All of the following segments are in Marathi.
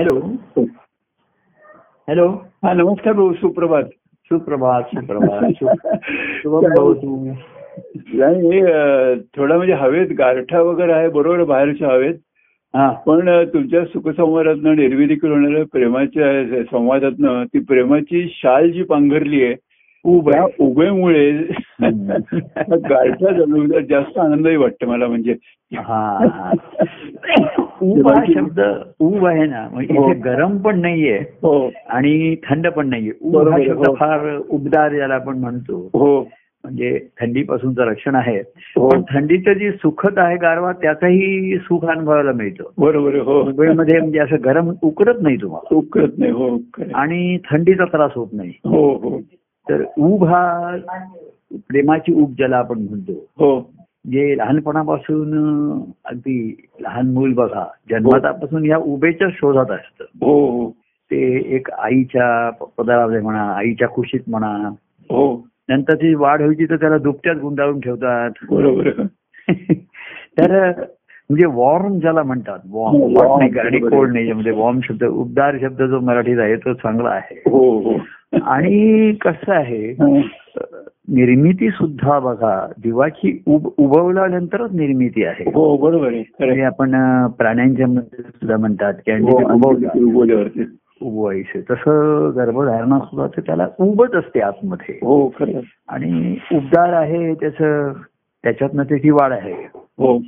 हॅलो हॅलो हा नमस्कार भाऊ सुप्रभात सुप्रभात सुप्रभात शुभम भाऊ तू नाही थोडा म्हणजे हवेत गारठा वगैरे आहे बरोबर बाहेरच्या हवेत हा पण तुमच्या सुखसंवादातनं निर्मितीकडे होणाऱ्या प्रेमाच्या संवादातनं ती प्रेमाची शाल जी पांघरली आहे त्या उभेमुळे गारठा जास्त आनंदही वाटतं मला म्हणजे हा ऊब हा शब्द ऊब आहे ना म्हणजे हो. इथे गरम पण नाहीये हो. आणि थंड पण नाहीये. ऊब हा शब्द हो. फार उबदार ज्याला आपण म्हणतो. हो. म्हणजे थंडीपासूनचं रक्षण आहे. पण थंडीचं जी सुखत आहे गारवा त्याचंही सुख अनुभवायला मिळतं. बरोबर हो. मुंबईमध्ये म्हणजे असं गरम उकडत नाही तुम्हाला. तो कळत नाही हो. आणि थंडीचा त्रास होत नाही. हो हो. तर ऊब हा प्रेमाची ऊब ज्याला आपण म्हणतो. हो. जे लहानपणापासून अगदी लहान मूल बघा जन्मतापासून या उभेच्या शोधात असतं. हो. ते एक आईच्या पदारामध्ये म्हणा आईच्या खुशीत म्हणा हो. नंतर ती वाढ व्हायची तर त्याला दुपट्यात गुंडाळून ठेवतात. बरोबर. तर म्हणजे वॉर्म ज्याला म्हणतात वॉर्म हो, नाही. कोल्ड नाही म्हणजे वॉर्म शब्द उबदार शब्द जो मराठीत आहे तो चांगला आहे. आणि कसं आहे. निर्मिती सुद्धा बघा जीवाची उब उभवल्यानंतरच निर्मिती आहे हो बरोबर आहे म्हणजे. आपण प्राण्यांच्या मध्ये सुद्धा म्हणतात की अंडी हो, तसं गर्भधारणा सुद्धा त्याला उबत असते आतमध्ये हो खरं. आणि उबदार आहे त्याचं त्याच्यातनं त्याची वाढ आहे हो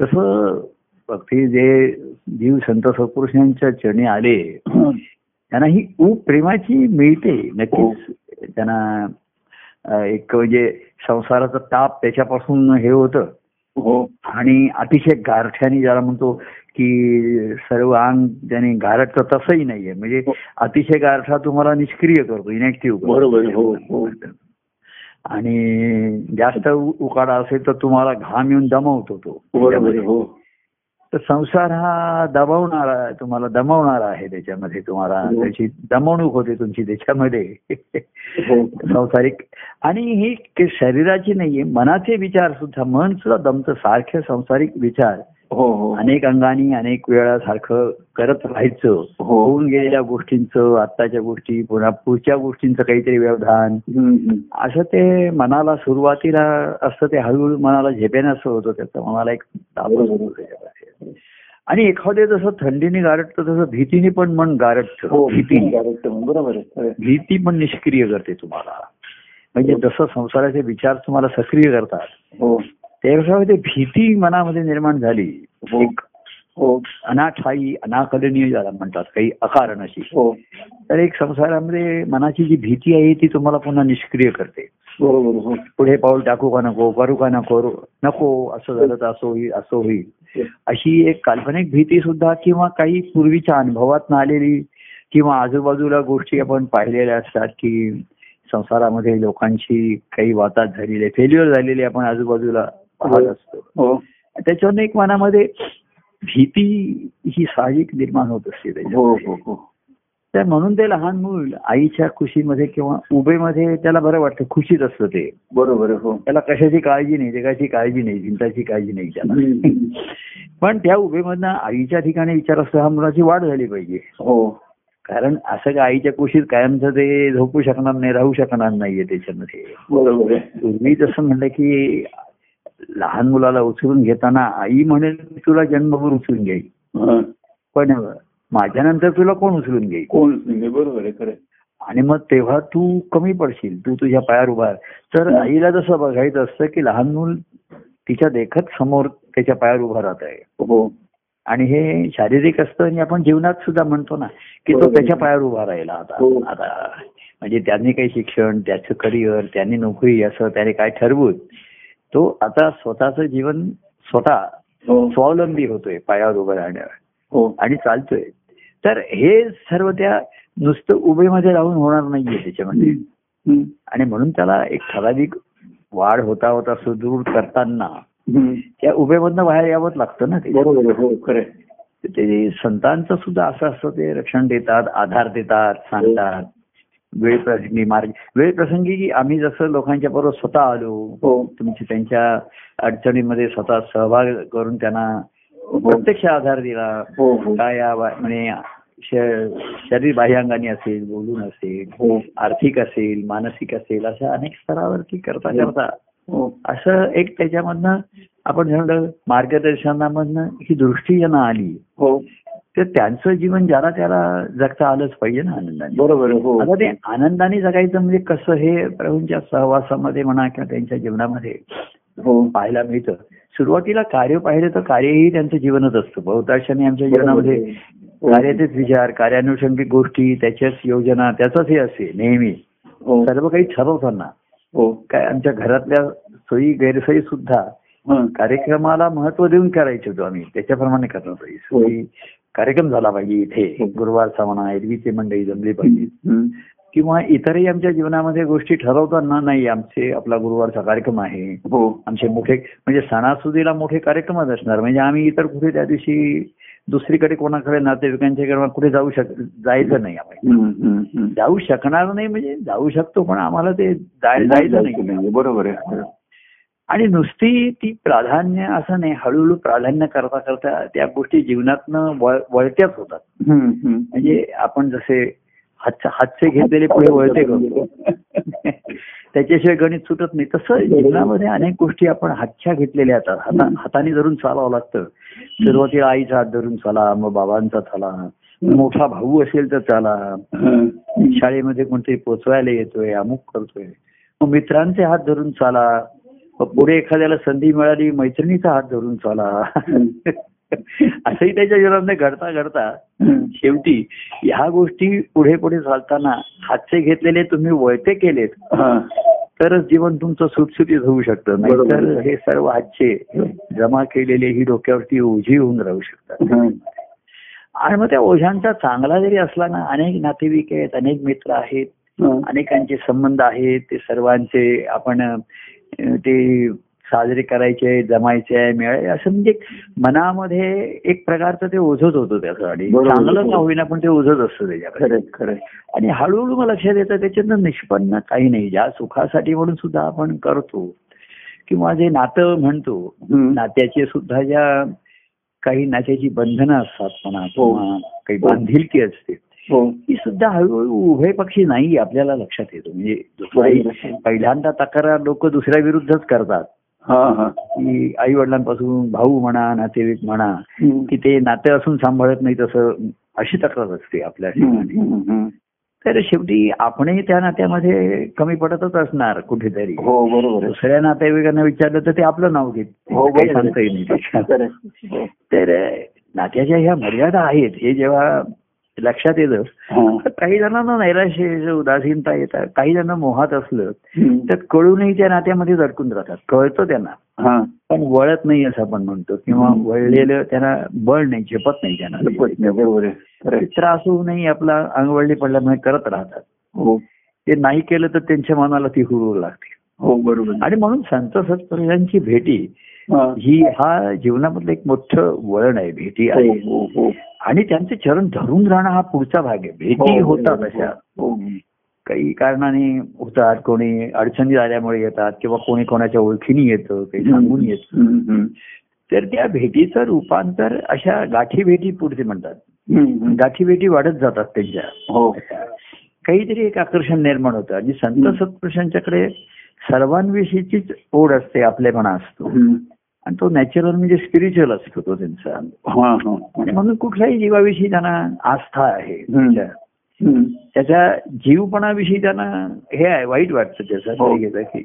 तसं भक्ती जे जीव संत सत्पुरुषांच्या चरणी आले. त्यांना ही ऊब प्रेमाची मिळते नक्कीच. त्यांना अं, एक म्हणजे संसाराचा ताप त्याच्यापासून हे होतं. हो. आणि अतिशय गारठ्याने ज्याला म्हणतो की सर्व अंग त्याने गारठ तर तसंही नाहीये. म्हणजे हो. अतिशय गारठा तुम्हाला निष्क्रिय करतो इनॅक्टिव्ह. हो हो. आणि जास्त उकाडा असेल तर तुम्हाला घाम येऊन दमवतो तो. हो. तर संसार हा दबावणारा तुम्हाला दमवणारा आहे त्याच्यामध्ये तुम्हाला. हो. त्याची दमवणूक होते तुमची त्याच्यामध्ये. हो. संसारिक. आणि ही शरीराची नाहीये मनाचे विचार सुद्धा मन सुद्धा दमतं. सारखे संसारिक विचार. हो अनेक अंगाने अनेक वेळा सारखं करत राहायचं. होऊन गेलेल्या गोष्टींचं आत्ताच्या गोष्टी पुन्हा पुढच्या गोष्टींचं काहीतरी व्यवधान. असं ते मनाला सुरुवातीला असतं ते हळूहळू मनाला झेपेनाचं होतं त्याचं. मनाला एक होतो त्याच्यामध्ये. आणि एखादे जसं थंडीने गारटतं तसं भीतीने पण मन गारटतं हो. बरोबर. भीती पण निष्क्रिय करते तुम्हाला. म्हणजे जसं संसाराचे विचार तुम्हाला सक्रिय करतात हो. त्यापेक्षा भीती मनामध्ये निर्माण झाली. हो. एक हो. अनाठाई अनाकलनीय ज्याला म्हणतात काही अकारण अशी हो. तर एक संसारामध्ये मनाची जी भीती आहे ती तुम्हाला पुन्हा निष्क्रिय करते. हो. पुढे पाऊल टाकू का नको करू का नको नको असं झालं तर असं होईल असं होईल. अशी एक काल्पनिक भीती सुद्धा किंवा काही पूर्वीच्या अनुभवात आलेली किंवा आजूबाजूला गोष्टी आपण पाहिलेल्या असतात की संसारामध्ये लोकांची काही वातात झालेली फेल्युअर झालेली आपण आजूबाजूला पाहत असतो. हो त्याच्यावर एक मनामध्ये भीती ही साहजिक निर्माण होत असते हो त्याच्यामध्ये. हो हो. तर म्हणून ते लहान मूल आईच्या खुशीमध्ये किंवा उभेमध्ये त्याला बरं वाटतं खुशीत असतं ते. बरोबर हो. त्याला कशाची काळजी नाही जगाची काळजी नाही चिंताची काळजी नाही त्याला. पण त्या उभेमधनं आईच्या ठिकाणी विचार असतो हा मुलाची वाढ झाली पाहिजे. हो. कारण असं का आईच्या कुशीत कायमचं ते झोपू शकणार नाही राहू शकणार नाहीये त्याच्यामध्ये. बरोबर पूर्वी जसं म्हणलं की लहान मुलाला उचलून घेताना आई म्हणेल "मी तुला जन्मभर उचलून घेईल. पण माझ्यानंतर तुला कोण उचलून घेईल? कोण नाही बरोबर आहे खरं. आणि मग तेव्हा तू कमी पडशील. तू तुझ्या पायावर उभा. तर आईला जसं बघायचं असतं की लहान मूल तिच्या देखत समोर त्याच्या पायावर उभा राहत आहे. हो. आणि हे शारीरिक असतं आणि आपण जीवनात सुद्धा म्हणतो ना की तो. त्याच्या पायावर उभा राहिला आता. हो. आता म्हणजे त्यांनी काही शिक्षण त्याचं करिअर त्यांनी नोकरी असं त्याने काय ठरवून तो आता स्वतःचं जीवन स्वतः हो. स्वावलंबी होतोय पायावर उभं राहण्यावर. हो. आणि चालतोय. तर हे सर्व त्या नुसतं उभेमध्ये राहून होणार नाहीये त्याच्यामध्ये. हं. आणि म्हणून त्याला एक ठराविक वाढ होता होता सुदृढ करताना हं. त्या उभेमधनं बाहेर यावंच लागतं ना ते. बरोबर हो खरं. ते संतांचं सुद्धा असं असतं ते रक्षण देतात आधार देतात सांगतात. वेळ प्रसंगी मार्ग वेळ प्रसंगी की आम्ही जसं लोकांच्या बरोबर स्वतः आलो हो. तुमची त्यांच्या अडचणीमध्ये स्वतः सहभाग करून त्यांना हो. प्रत्यक्ष आधार दिला. हो हो. काय या वा- म्हणे श- शरीर बाह्यांगाने असेल बोलून असेल हो. आर्थिक असेल मानसिक असेल अशा अनेक स्तरावरती करता हो. करता हो. असं एक त्याच्यामधनं आपण म्हणलं मार्गदर्शनामधनं ही दृष्टी ज्यांना आली. हो. तर त्यांचं जीवन ज्याला त्याला जगता आलंच पाहिजे ना आनंदाने. बरोबर हो. आता ते आनंदाने जगायचं म्हणजे कसं हे प्रभूंच्या सहवासामध्ये म्हणा किंवा त्यांच्या जीवनामध्ये हो. पाहायला मिळतं. सुरुवातीला कार्य पाहिलं तर कार्यही त्यांचं जीवनच असतं. बहुतांशाने आमच्या जीवनामध्ये. कार्याचेच विचार कार्यानुषंगिक गोष्टी त्याच्याच योजना त्याचंच हे असे नेहमी. हो. सर्व काही ठरवताना. हो. काय आमच्या घरातल्या सोयी गैरसोयी सुद्धा हं. कार्यक्रमाला महत्त्व देऊन करायचे होतो आम्ही. त्याच्याप्रमाणे करणार पाहिजे सोयी कार्यक्रम झाला पाहिजे हो. इथे गुरुवारचा म्हणा एरवीचे मंडळी जमली पाहिजे. हं. किंवा इतरही आमच्या जीवनामध्ये गोष्टी ठरवताना नाही. आमचे आपला गुरुवारचा कार्यक्रम आहे. हो. आमचे मोठे म्हणजे सणासुदीला मोठे कार्यक्रमच असणार. म्हणजे आम्ही इतर कुठे त्या दिवशी दुसरीकडे कोणाकडे नातेवाईकांच्या कुठे जाऊ शक जायचं नाही आम्ही हं, हं, हं. जाऊ शकणार नाही म्हणजे जाऊ शकतो पण आम्हाला ते जाय- जायचं नाही. बरोबर आहे. आणि नुसती ती प्राधान्य असं नाही हळूहळू प्राधान्य करता करता त्या गोष्टी जीवनातनं वळ- वळत्याच होतात. हं, हं. म्हणजे आपण जसे हातचे हातचे घेतलेले पुढे वळते करतो त्याच्याशिवाय गणित सुटत नाही. तसं जीवनामध्ये अनेक गोष्टी आपण हातच्या घेतलेल्या असतात हाता हाताने धरून चालावं लागतं. सुरुवातीला आईचा हात धरून चला मग बाबांचा चला. मोठा भाऊ असेल तर चला. शाळेमध्ये कोणतरी पोचवायला येतोय अमुक करतोय. मग मित्रांचे हात धरून चाला. पुढे एखाद्याला संधी मिळाली मैत्रिणीचा हात धरून चाला. असंही त्याच्या जीवनामध्ये घडता घडता. शेवटी ह्या गोष्टी पुढे पुढे चालताना हातचे घेतलेले तुम्ही वळते केलेत. तरच जीवन तुमचं सुटसुटीत होऊ शकतं नाहीतर. हे सर्व हातचे जमा केलेले ही डोक्यावरती ओझी होऊन राहू शकतात. आणि मग त्या ओझ्यांचा चांगला जरी असला ना अनेक नातेवाईक आहेत अनेक मित्र आहेत. अनेकांचे संबंध आहेत ते सर्वांचे आपण ते साजरे करायचे जमायचे आहे मिळायचे असं म्हणजे मनामध्ये एक प्रकारचं ते ओझच होतं त्यासाठी बरोबर. चांगलं का होईना पण ते ओझच असतं त्याच्याकडे खरंय आणि हळूहळू मग लक्षात येतं त्याच्यातनं निष्पन्न काही नाही ज्या सुखासाठी म्हणून सुद्धा आपण करतो किंवा जे नातं म्हणतो. नात्याचे सुद्धा ज्या काही नात्याची बंधनं असतात म्हणा हो. किंवा काही बांधिलकी असते हो ही सुद्धा हळूहळू उभय पक्षी नाही आपल्याला लक्षात येतो म्हणजे. पहिल्यांदा तक्रार लोक दुसऱ्या विरुद्धच करतात की आई वडिलांपासून भाऊ म्हणा नातेवाईक म्हणा. की ते नाते असून सांभाळत नाही तसं अशी तक्रार असते आपल्या ठिकाणी. तर शेवटी आपणही त्या नात्यामध्ये कमी पडतच असणार कुठेतरी. हो दुसऱ्या नातेवाईकांना विचारलं तर ते आपलं नाव घेत हो सांगता येईल. तर नात्याच्या ह्या मर्यादा आहेत. हे जेव्हा लक्षात येतं काही जणांना नैराश्य उदासीनता येतात काही जण मोहात असलं. तर कळूनही त्या नात्यामध्ये अडकून राहतात कळतं त्यांना. पण वळत नाही असं आपण म्हणतो किंवा. वळलेलं त्यांना बळ नाही झेपत नाही त्यांना नाही, बरोबर. त्रास होऊनही आपला अंगवळणी पडल्यामुळे करत राहतात हो ते नाही केलं तर त्यांच्या मनाला ती हुरू लागते हो बरोबर. आणि म्हणून संत सत्पुरुषांची भेटी हा. ही जीवनामधलं एक मोठं वळण आहे भेटी आहे हो, हो. आणि त्यांचे चरण धरून राहणं हा पुढचा भाग आहे भेटी हो, होतात अशा. काही कारणाने होतात कोणी अडचणी आल्यामुळे येतात किंवा कोणी कोणाच्या ओळखीने येतं काही सांगून येतं. तर त्या भेटीचं रूपांतर अशा गाठी भेटी पुढचे म्हणतात. गाठी भेटी वाढत जातात त्यांच्या हो काहीतरी एक आकर्षण निर्माण होतं आणि संत. सत्पुरुषांच्याकडे सर्वांविषयीचीच ओढ असते आपलेपणा असतो. आणि तो नॅचरल म्हणजे स्पिरिच्युअल असतो तो त्यांचा. हा हा आणि म्हणून कुठल्याही जीवाविषयी त्यांना आस्था आहे. त्याच्या. जीवपणाविषयी त्यांना हे आहे वाईट वाटतं त्याचं हो. की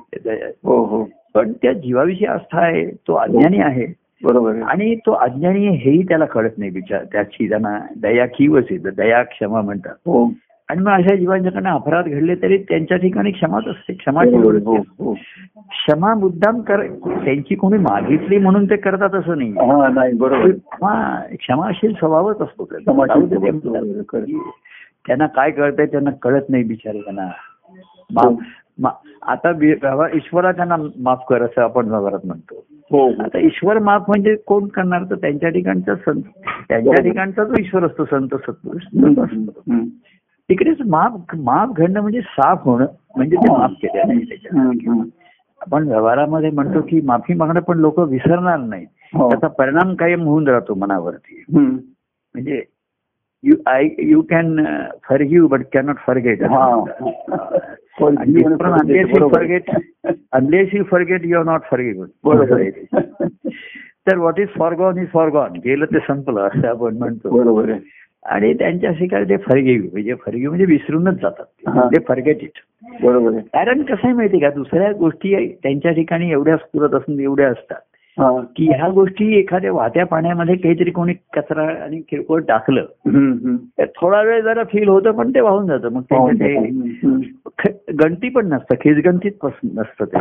हो हो. पण त्या जीवाविषयी आस्था आहे तो अज्ञानी आहे. बरोबर आणि तो अज्ञानी हेही त्याला कळत नाही बिचार. त्याची त्यांना दया किवच येतं दया क्षमा म्हणतात. हो. आणि मग अशा जीवांच्याकडनं अपराध घडले तरी त्यांच्या ठिकाणी क्षमाच असते क्षमा. ठेवली हो हो क्षमा मुद्दाम कर त्यांची कोणी मागितली म्हणून ते करतात असं नाही. हा बरोबर. क्षमाशील स्वभावच असतो. त्यांना काय कळतंय त्यांना कळत नाही बिचारे त्यांना आता ईश्वरा त्यांना माफ कर असं आपण व्यवहारात म्हणतो. हो आता ईश्वर माफ म्हणजे कोण करणार? तर त्यांच्या ठिकाणचा संत त्यांच्या ठिकाणचा जो ईश्वर असतो संत सत्पुरुष. हं, हं, असतो. तिकडेच माफ माफ घडणं म्हणजे साफ होणं म्हणजे ते माफ केलं नाही हं. आपण व्यवहारामध्ये म्हणतो की माफी मागणं पण लोक विसरणार नाही हो. त्याचा परिणाम कायम होऊन राहतो मनावरती. म्हणजे you I you can forgive but cannot forget हा. Unless you. Forget unless you forget you are not बरोबर. तर what is forgone is forgone गेलं ते संपलं असं आपण म्हणतो. बरोबर आहे. आणि त्यांच्या शिकाय ते फरगिव्ह म्हणजे फरगिव्ह म्हणजे विसरूनच जातात. ते फॉरगेट इट बरोबर कारण कसं आहे माहिती का दुसऱ्या गोष्टी त्यांच्या ठिकाणी एवढ्या स्फुरत असून एवढ्या असतात. की ह्या गोष्टी एखाद्या वाहत्या पाण्यामध्ये काहीतरी कोणी कचरा आणि किरकोळ टाकलं. तर थोडा वेळ जरा फील होतं पण ते वाहून जातं. मग ते गणती पण नसतं खिजगणतीत पण नसतं ते.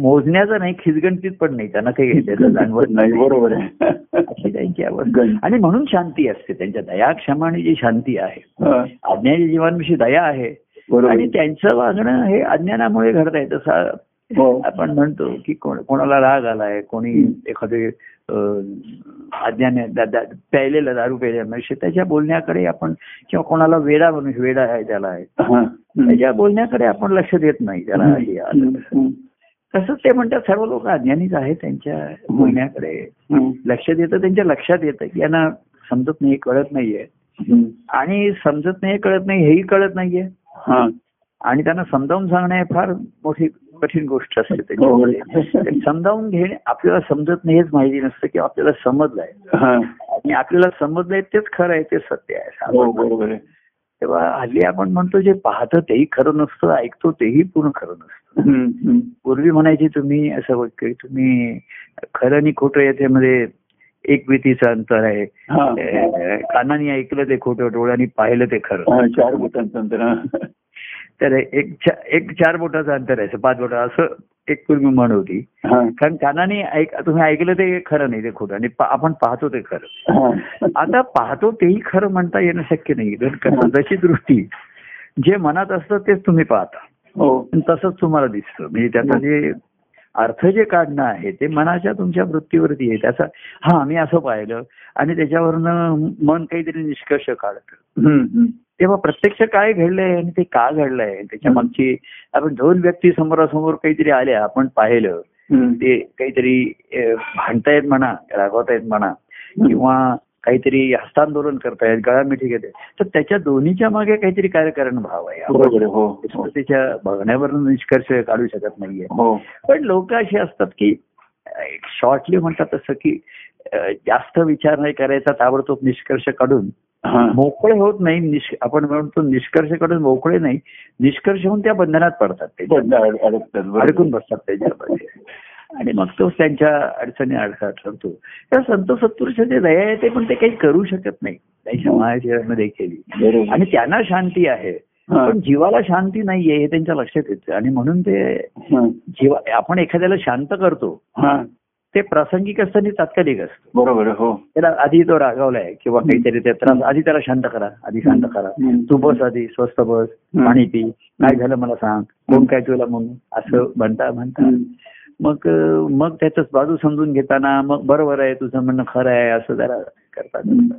मोजण्याचं नाही खिजगणतीत पण नाही त्यांना काही त्याचं जाणवत नाही बरोबर आहे. अशी त्यांची गण- आणि म्हणून शांती असते त्यांच्या दया क्षमा आणि जी शांती आहे. अज्ञानी जीवांविषयी दया आहे. आणि त्यांचं वागणं हे अज्ञानामुळे घडत आहे तसं आपण म्हणतो की कोण- कोणाला राग आलाय कोणी एखादे अज्ञान प्यायलेलं दारू प्यायलेलं म्हणजे त्याच्या बोलण्याकडे आपण किंवा कोणाला वेडा म्हणून वेडा आहे त्याला. आहे हा. त्याच्या बोलण्याकडे आपण लक्ष देत नाही त्याला. हे आलं. तसंच ते म्हणतात सर्व लोक अज्ञानीच आहेत त्यांच्या बोलण्याकडे. लक्ष देतं त्यांच्या लक्षात येतं की यांना समजत नाही कळत नाहीये. आणि समजत नाही कळत नाही हेही कळत नाहीये. हा. आणि त्यांना समजावून सांगणं हे फार मोठी कठीण गोष्ट असते हो. त्याच्यामध्ये ते समजावून घेणे आपल्याला समजत नाही हेच माहिती नसतं की आपल्याला समजलंय हा. आणि आपल्याला समजलंय तेच खरं आहे ते सत्य आहे हो तेव्हा हल्ली आपण म्हणतो जे पाहतं तेही खरं नसतं ऐकतो तेही पूर्ण खरं नसतं. पूर्वी म्हणायची तुम्ही असं की तुम्ही खरं आणि खोटं याच्यामध्ये एक भीतीचं अंतर आहे हा. कानाने ऐकलं ते खोटं डोळ्यांनी पाहिलं ते खरं हा, चार अंतर हा. तर एक चा- एक चार बोटाचं अंतर आहे. पाच बोटा असं एक पूर्वी म्हण होती. हा. कारण कानाने ऐक तुम्ही ऐकलं ते खरं नाही ते खोटं. आणि आपण पाहतो ते खरं. हा. आता पाहतो तेही खरं म्हणता येणं शक्य नाही. जशी दृष्टी जे मनात असतं तेच तुम्ही पाहता. हो. तसंच तुम्हाला दिसतं. म्हणजे त्याचं जे अर्थ जे काढणं आहे ते मनाच्या तुमच्या वृत्तीवरती आहे. त्याचा हा मी असं पाहिलं. आणि त्याच्यावरनं मन काहीतरी निष्कर्ष काढतं. तेव्हा प्रत्यक्ष काय घडलंय आणि ते का घडलंय? त्याच्या मागची आपण दोन व्यक्ती समोरासमोर काहीतरी आल्या आपण पाहिलं. ते काहीतरी भांडतायत म्हणा रागवतायत म्हणा किंवा काहीतरी हस्तांदोलन करतायत गळामिठी घेत तर त्याच्या दोन्हीच्या मागे काहीतरी कार्यकारण भाव आहे. हो हो. त्याच्या बघण्यावरून निष्कर्ष काढू शकत नाहीये. हो. पण लोक अशी असतात की शॉर्टली म्हणतात तसं की जास्त विचार नाही करायचा ताबडतोब निष्कर्ष काढून. मोकळे होत नाही आपण म्हणतो निष्कर्ष काढून मोकळे नाही निष्कर्ष होऊन त्या बंधनात पडतात ते. अडकून बसतात त्याच्यामध्ये आणि मग तो त्यांच्या अडचणी अडथळा ठरतो त्या संत सत्पुरुष जे दया आहे ते पण ते काही करू शकत नाही त्यांच्या महाशयामध्ये केली. आणि त्यांना शांती आहे. पण जीवाला शांती नाहीये हे त्यांच्या लक्षात येतं आणि म्हणून ते. जीवा आपण एखाद्याला शांत करतो. ते प्रासंगिक असतं आणि तात्कालिक असतं. बरोबर हो. त्याला आधी तो रागावलाय किंवा काहीतरी ते त्रास आधी त्याला शांत करा आधी शांत करा. तू बस आधी स्वस्त बस. पाणी पी काय झालं मला सांग कोण काय तुला म्हणून असं म्हणता म्हणता. मग मग त्याच बाजू समजून घेताना मग बरोबर आहे तुझं म्हणणं खरं आहे असं जरा करतात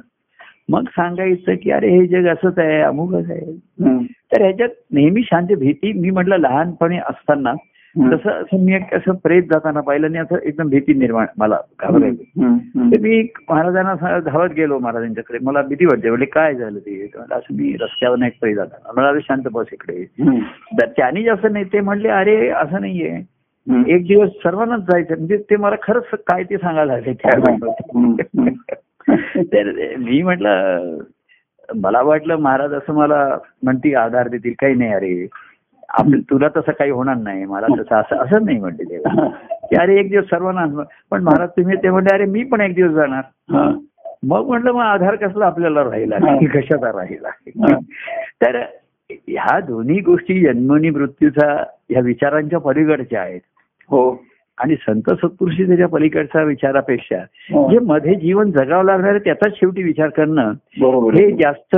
मग सांगायचं की अरे हे जग असंच आहे अमुकच आहे. तर ह्याच्यात नेहमी शांत भीती मी म्हटलं लहानपणी असताना. तसं असं मी एक असं प्रेत जाताना पाहिलं आणि असं एकदम भीती निर्माण मला घाबरायची. तर मी महाराजांना धावत गेलो महाराजांच्याकडे. मला भीती वाटते म्हणजे काय झालं ते? असं मी रस्त्यावर एक प्रेत जाताना. मला शांत बस इकडे. तर त्यांनी जास्त नाही ते म्हणले अरे असं नाहीये. एक दिवस सर्वांनाच जायचं. म्हणजे ते मला खरंच काय ते सांगायला लागले. त्यावेळेस तर मी म्हटलं मला वाटलं महाराज असं मला म्हणती आधार देतील. काही नाही अरे. आपलं तुला तसं काही होणार नाही मला तसं असं असं नाही म्हणते की अरे एक दिवस सर्वांना पण महाराज तुम्ही ते म्हणले अरे मी पण एक दिवस जाणार. मग म्हटलं मग आधार कसला आपल्याला राहिला. की कशाचा राहिला. तर ह्या दोन्ही गोष्टी जन्मनी मृत्यूचा ह्या विचारांच्या पलीकडच्या आहेत हो आणि संत सत्पुरुषी त्याच्या पलीकडच्या विचारापेक्षा हो. जे मध्ये जीवन जगावं लागणार त्याचाच शेवटी विचार करणं हे. जास्त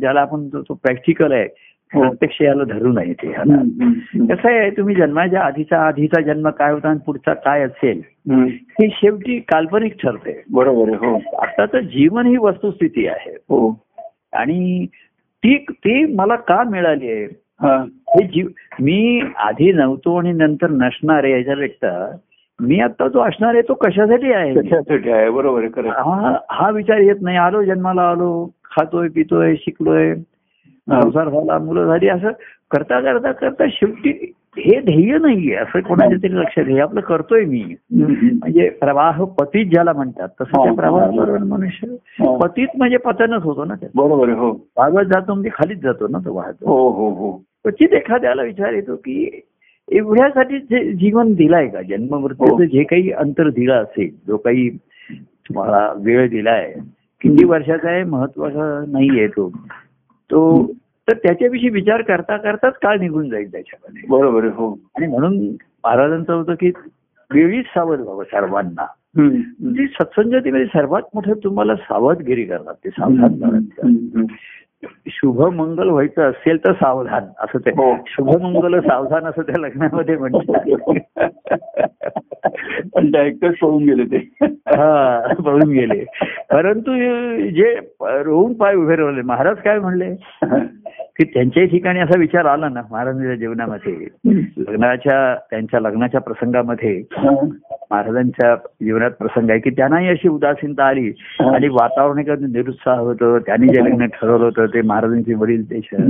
ज्याला आपण तो- प्रॅक्टिकल आहे. प्रत्यक्ष याला धरू नये ते. कसं आहे तुम्ही जन्माच्या आधीचा आधीचा जन्म काय होता आणि पुढचा काय असेल. हे शेवटी काल्पनिक ठरते. बरोबर हो. आताचं जीवन ही वस्तुस्थिती आहे. हो. आणि ती ती मला का मिळाली आहे? हा. जीव मी आधी नव्हतो आणि नंतर नसणार आहे याच्यापेक्षा मी आता जो असणार आहे तो कशासाठी आहे? त्याच्यासाठी आहे? बरोबर हा विचार येत नाही. आलो जन्माला आलो खातोय पितोय शिकलोय. संसार झाला मुलं झाली असं करता करता करता शेवटी हे ध्येय नाहीये असं कोणाच्या तरी लक्षात हे आपलं करतोय मी. म्हणजे प्रवाह पतीत ज्याला म्हणतात तसं त्या हा. प्रवाहाबरोबर मनुष्य हा. पतीत म्हणजे पतनच होतो ना बरोबर हो. वागत जातो म्हणजे खालीच जातो ना तो वाहतो. हो हो हो. क्वचित एखाद्याला विचार येतो की एवढ्यासाठी जे जीवन दिलाय का? जन्ममृत्यूचं. जे काही अंतर दिलं असेल जो काही तुम्हाला वेळ दिलाय किती वर्षाचा आहे महत्त्वाचा नाहीये तो. तो तर त्याच्याविषयी विचार करता करताच काळ निघून जाईल त्याच्यामध्ये. बरोबर हो. आणि म्हणून महाराजांचं होतं की वेळीच सावध व्हावं सर्वांना. हम्म. म्हणजे सत्संगतीमध्ये सर्वात मोठं तुम्हाला सावधगिरी करतात ते सावधान करायचं हम्म. शुभ मंगल व्हायचं असेल तर सावधान असं ते हो. शुभ मंगल सावधान असं त्या लग्नामध्ये म्हणतात पण पळून गेले ते हा पळून गेले परंतु जे रोवून पाय उभे राहिले महाराज काय म्हणले की त्यांच्याही ठिकाणी असा विचार आला ना महाराजांच्या जीवनामध्ये लग्नाच्या त्यांच्या लग्नाच्या प्रसंगामध्ये महाराजांच्या जीवनात प्रसंग आहे की त्यांनाही अशी उदासीनता आली. आणि वातावरण निरुत्साह होतं त्यांनी जे लग्न ठरवलं होतं ते महाराजांचे वडील त्याच्या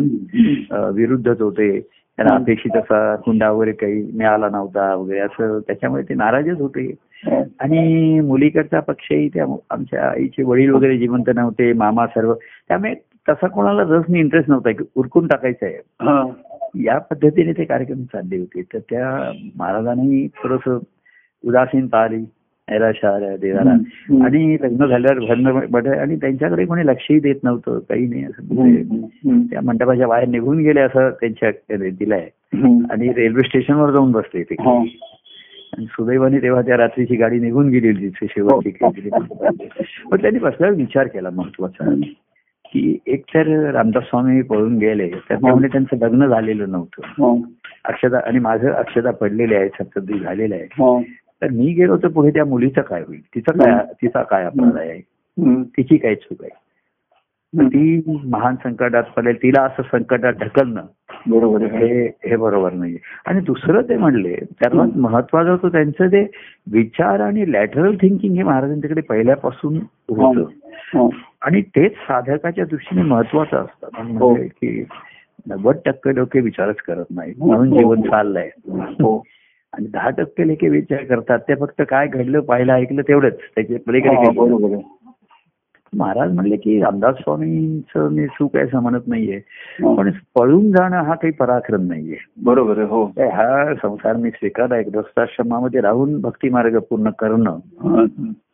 अ, विरुद्धच होते. त्यांना अपेक्षित असा हुंडा वगैरे काही मिळाला नव्हता वगैरे असं त्याच्यामुळे ते नाराजच होते. आणि मुलीकडचा पक्षही त्या आमच्या आईचे वडील वगैरे जिवंत नव्हते मामा सर्व त्यामुळे तसा कोणाला रस नाही इंटरेस्ट नव्हता. की उरकून टाकायचं आहे. हा. या पद्धतीने ते कार्यक्रम चालले होते. तर त्या महाराजांनी थोडस नैराश्य आल्या देवाला. आणि लग्न झाल्यावर आणि त्यांच्याकडे कोणी लक्षही देत नव्हतं. काही नाही असं म्हणजे. त्या मंडपाच्या बाहेर निघून गेले असं त्यांच्या दिलंय. आणि रेल्वे स्टेशनवर जाऊन बसले ते. हा. आणि सुदैवाने तेव्हा त्या रात्रीची गाडी निघून गेलेली तिथे शेवटची पण त्यांनी बसल्यावर विचार केला महत्त्वाचा की एक तर रामदास स्वामी पळून गेले तर त्यामुळे त्यांचं लग्न झालेलं नव्हतं. हा. अक्षता आणि माझं अक्षता पडलेले आहे सप्तदी झालेलं आहे. हा. तर मी गेलो तर पुढे त्या मुलीचं काय होईल? तिचं काय तिचा काय अपराध आहे. तिची काय चूक आहे? ती महान संकटात पडेल तिला असं संकटात ढकलणं बरोबर हे हे बरोबर नाही आणि दुसरं ते म्हणले सर्वात महत्वाचं होतं त्यांचं ते विचार आणि लॅटरल थिंकिंग हे महाराजांच्याकडे पहिल्यापासून होतं. हा. आणि तेच साधकाच्या दृष्टीने महत्वाचं असतं. म्हणजे की नव्वद टक्के लोक विचारच करत नाही म्हणून जीवन चाललंय. हो. आणि दहा टक्के लेखे विचार करतात. ते फक्त काय घडलं पाहिलं ऐकलं तेवढंच. त्याच्या पलीकडे हा, महाराज म्हणले की रामदास स्वामींचं मी चूक आहे असं म्हणत नाहीये. हा. पण पळून जाणं हा काही पराक्रम नाहीये. बरोबर हो. हा संसार मी स्वीकारला एक ग्रस्ताश्रमामध्ये राहून भक्ती मार्ग पूर्ण करणं हा.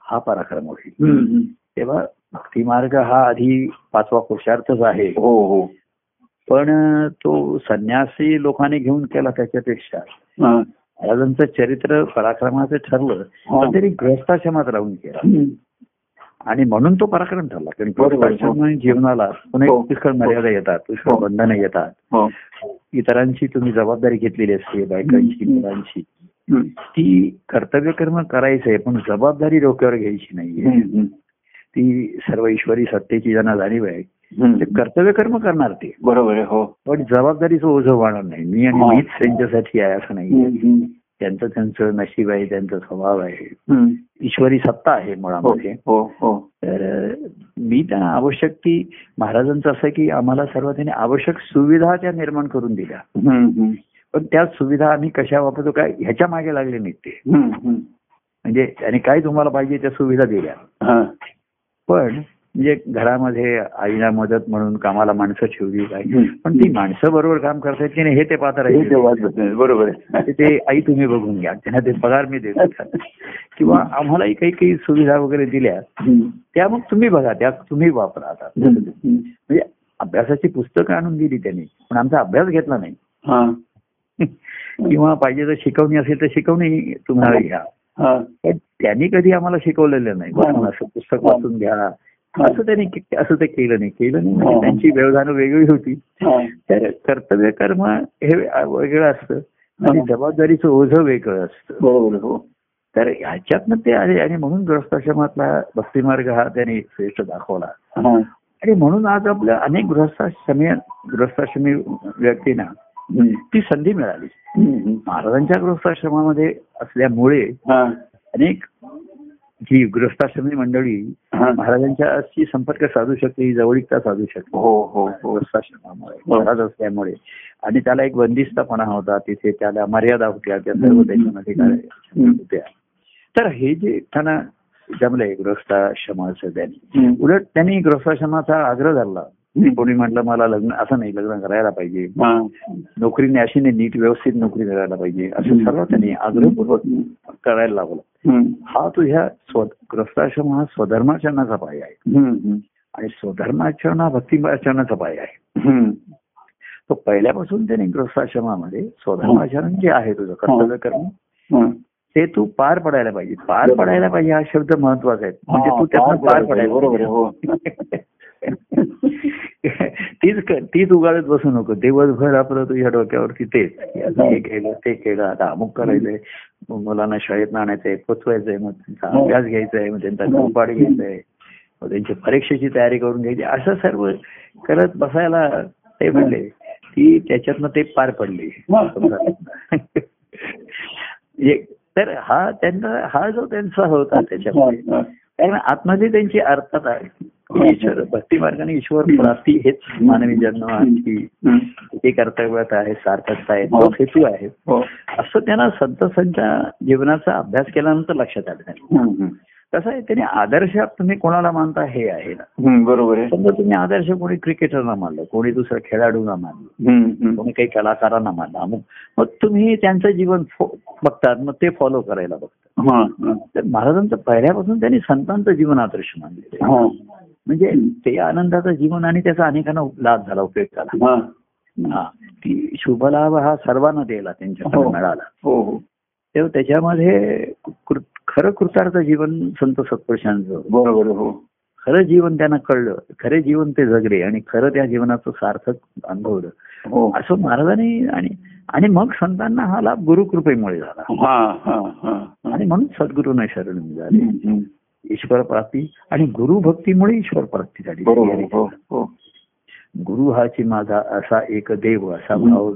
हा. पराक्रम होईल. तेव्हा भक्ती मार्ग हा आधी पाचवा पुरुषार्थच आहे हो हो पण तो संन्यासी लोकांनी घेऊन केला त्याच्यापेक्षा हा. महाराजांचं चरित्र पराक्रमाचं ठरलं हा. तर ग्रस्ताश्रमात राहून केला. आणि म्हणून तो पराक्रम ठरला कारण बरोबर. ग्रस्ताश्रम जीवनाला पुन्हा हो. पुष्कळ मर्यादा येतात पुष्कळ हो. बंधनं येतात हो इतरांची तुम्ही जबाबदारी घेतलेली असते बायकांची. मुलांची. ती कर्तव्य कर्म करायचंय पण जबाबदारी डोक्यावर घ्यायची नाहीये. ती सर्व ईश्वरी सत्तेची ज्यांना जाणीव आहे कर्तव्य कर्म करणार ते बरोबर आहे हो पण जबाबदारीचं ओझं वाढणार नाही मी आणि हा. मीच त्यांच्यासाठी आहे असं नाही. त्यांचं त्यांचं नशीब आहे त्यांचा स्वभाव आहे. ईश्वरी सत्ता आहे मुळामध्ये हो हो तर मी त्यांना आवश्यक ती महाराजांचं असं की आम्हाला सर्व त्यांनी आवश्यक सुविधा त्या निर्माण करून दिल्या. पण त्या सुविधा आम्ही कशा वापरतो काय ह्याच्या मागे लागले नाहीत ते. म्हणजे त्यांनी काय तुम्हाला पाहिजे त्या सुविधा दिल्या. पण म्हणजे घरामध्ये आईला मदत म्हणून कामाला माणसं ठेवली काय. पण ती माणसं बरोबर काम करतायत की नाही हे ते पाहता हे ते राहील वाचत नाही. बरोबर आहे ते आई तुम्ही बघून घ्या त्यांना ते पगार मी देतो किंवा आम्हालाही काही काही सुविधा वगैरे दिल्या. त्या मग तुम्ही बघा त्या तुम्ही वापरा आता. म्हणजे अभ्यासाची पुस्तकं आणून दिली त्यांनी पण आमचा अभ्यास घेतला नाही. किंवा पाहिजे तर शिकवणी असेल तर शिकवणी तुम्हाला घ्या. पण त्यांनी कधी आम्हाला शिकवलेलं नाही. असं पुस्तक वाचून घ्या. असं त्यांनी असं ते केलं नाही. केलं नाही म्हणजे. त्यांची व्यवधानं वेगळी होती. हा. तर कर्तव्य कर्म हे वेगळं असतं. आणि. जबाबदारीचं ओझं वेगळं असतं. हो. तर ह्याच्यातनं ते आले आणि म्हणून ग्रस्ताश्रमातला भक्तिमार्ग हा त्यांनी श्रेष्ठ दाखवला. आणि म्हणून आज आपल्या अनेक गृहस्थाश्रमी गृहस्थाश्रमी व्यक्तींना. ती संधी मिळाली. महाराजांच्या गृहस्थाश्रमामध्ये असल्यामुळे. अनेक जी गृहस्थाश्रमी मंडळी. महाराजांच्याशी संपर्क साधू शकते ही जवळीकता साधू शकते हो हो हो गृहस्थाश्रमामुळे. महाराज असल्यामुळे आणि त्याला एक बंदिस्तपणा होता तिथे त्याला मर्यादा होत्या त्या सर्व त्याच्यामध्ये. होत्या तर हे जे त्यांना जमलंय गृहस्थाश्रमाचं त्यांनी. उलट त्यांनी गृहस्थाश्रमाचा आग्रह धरला. कोणी म्हटलं मला लग्न असं नाही लग्न करायला पाहिजे हा. नोकरीने अशी नाही नीट व्यवस्थित नोकरी करायला पाहिजे असं. सर्व त्यांनी आग्रहपूर्वक करायला हम्म. हा तुझ्या स्व ग्रस्ताश्रम हा स्वधर्माचरणाचा पाय आहे. आणि स्वधर्माचरण हा भक्तिमाचरणाचा पाय आहे. तो पहिल्यापासून त्याने गृहस्थाश्रमामध्ये स्वधर्माचरण जे आहे तुझं कर्तव्य कर्म. ते तू पार पडायला पाहिजे पार पडायला पाहिजे हा शब्द महत्त्वाचा आहे म्हणजे तू त्यातनं पार पडायला. तीच तीच उगाळत बसू नको. दिवसभर आपलं तुझ्या डोक्यावरती तेच. हे केलं ते केलं आता अमुक करायचंय. मुलांना शाळेत आणायचंय पोचवायचंय मग त्यांचा हो. अभ्यास घ्यायचा आहे मग त्यांचा गृहपाठ घ्यायचा आहे मग त्यांची परीक्षेची तयारी करून घ्यायची. असं सर्व करत बसायला ते म्हणले की त्याच्यातनं ते पार पडले. तर हा त्यांचा हा जो त्यांचा होता त्याच्यामध्ये हा. कारण आतमध्ये त्यांची अर्थात आहे ईश्वर भक्ती मार्गाने ईश्वर प्राप्ती हेच मानवी जन्म आणखी. ते कर्तव्यात आहे सार्थकता आहे हो. तो हेतू आहे हो. असं त्यांना संत संच्या जीवनाचा अभ्यास केल्यानंतर लक्षात आलं. कसं आहे त्यांनी आदर्श तुम्ही कोणाला मानता हे आहे ना. बरोबर समजा तुम्ही आदर्श कोणी क्रिकेटरना मानलं कोणी दुसरं खेळाडूंना मानलं. कोणी काही कलाकारांना मानलं अमुक मग तुम्ही त्यांचं जीवन बघतात मग ते फॉलो करायला बघतात हा. हा. तर महाराजांचं पहिल्यापासून त्यांनी संतांचं जीवन आदर्श. हा. म्हणजे ते आनंदाचं जीवन आणि त्याचा अनेकांना लाभ झाला उपयोग झाला. हा. ती शुभलाभ हा सर्वांना दिला त्यांच्याकडे हो. मिळाला. हो हो. तेव्हा त्याच्यामध्ये खरं कृतार्थ जीवन संत सत्पुरुषांचं बरोबर हो. खरं जीवन त्यांना कळलं. खरे जीवन ते जगले आणि खरं त्या जीवनाचं सार्थक अनुभवलं. हो. असं महाराजांनी आणि आणि मग संतांना हा लाभ गुरुकृपेमुळे झाला. आणि म्हणून सद्गुरूंना शरण झाले. ईश्वर प्राप्ती आणि गुरुभक्तीमुळे ईश्वर प्राप्ती झाली. हो हो. गुरु हाची माझा असा एक देव असा भाव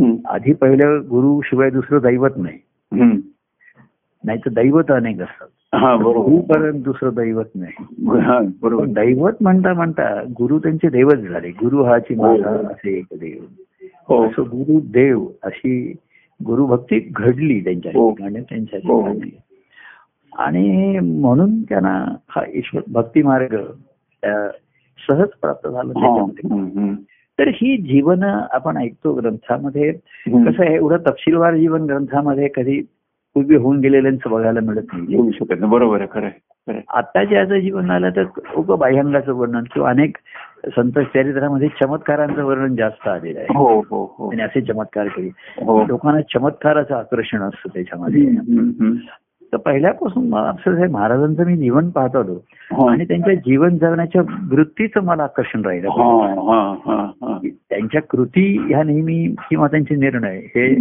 हम्म. आधी पहिलं गुरु शिवाय दुसरं दैवत नाही. नाही तर दैवत अनेक असतात. हा गुरुपर्यंत दुसरं दैवत नाही. हा बरोबर. दैवत म्हणता म्हणता गुरु त्यांचे दैवत झाले. गुरु हाची माझा असे एक देव. हो. असं गुरु देव अशी गुरुभक्ती घडली त्यांच्या हो. ठिकाणी त्यांच्या हो. ठिकाणी. आणि म्हणून त्यांना हा ईश्वर भक्ती मार्ग सहज प्राप्त झाला. तर ही जीवन आपण ऐकतो ग्रंथामध्ये. कसं आहे एवढं तपशीलवार जीवन ग्रंथामध्ये कधी पूर्वी होऊन गेलेल्यांचं बघायला मिळत नाही. बरोबर आहे खरं आहे, खरं आहे. आता ज्याचं जीवन आलं तर उग बाह्यांगाचं वर्णन किंवा अनेक संत चरित्रामध्ये चमत्कारांचं वर्णन जास्त आलेलं आहे. हो हो हो. आणि असे चमत्कार केले हो. लोकांना चमत्काराचं आकर्षण असतं त्याच्यामध्ये. तर पहिल्यापासून मला असं आहे, महाराजांचं मी जीवन पाहत आलो. हा. आणि त्यांच्या जीवन जगण्याच्या वृत्तीचं मला आकर्षण राहिलं. हा हा त्यांच्या कृती ह्या नेहमी किंवा त्यांचे निर्णय हे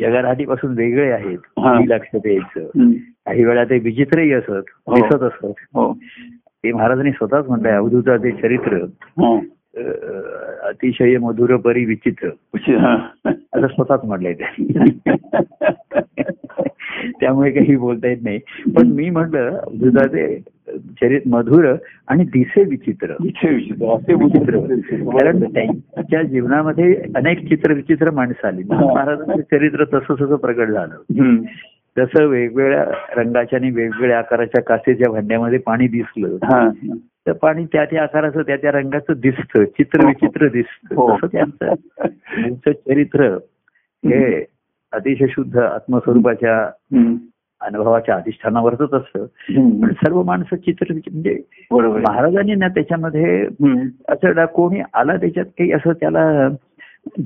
जगाराठीपासून वेगळे आहेत. लक्षात द्यायचं. काही वेळा ते विचित्रही असत. दिसत असत. हो. ते महाराजांनी स्वतःच म्हटलंय अवधूताचे चरित्र. अतिशय मधुर परी विचित्र. असं स्वतःच म्हटलंय ते. त्यामुळे काही बोलता येत नाही. पण मी म्हटलं अवधूताचे चरित्र मधुर आणि दिसे विचित्र. विचित्र असे विचित्र विचित्र. कारण त्यांच्या जीवनामध्ये अनेक चित्र विचित्र माणसं आली. महाराजांचं चरित्र तसं तसं प्रगट झालं. जसं वेगवेगळ्या रंगाच्या आणि वेगवेगळ्या आकाराच्या काचेच्या भांड्यामध्ये पाणी दिसलं. तर पाणी त्या त्या आकाराचं त्या त्या रंगाचं दिसतं चित्र विचित्र दिसतं हो. तसं त्यांचं त्यांचं चरित्र हे अतिशय शुद्ध आत्मस्वरूपाच्या. अनुभवाच्या अधिष्ठानावरच असतं. पण सर्व माणसं चित्र म्हणजे. महाराजांनी ना त्याच्यामध्ये. असं कोणी आला त्याच्यात काही असं त्याला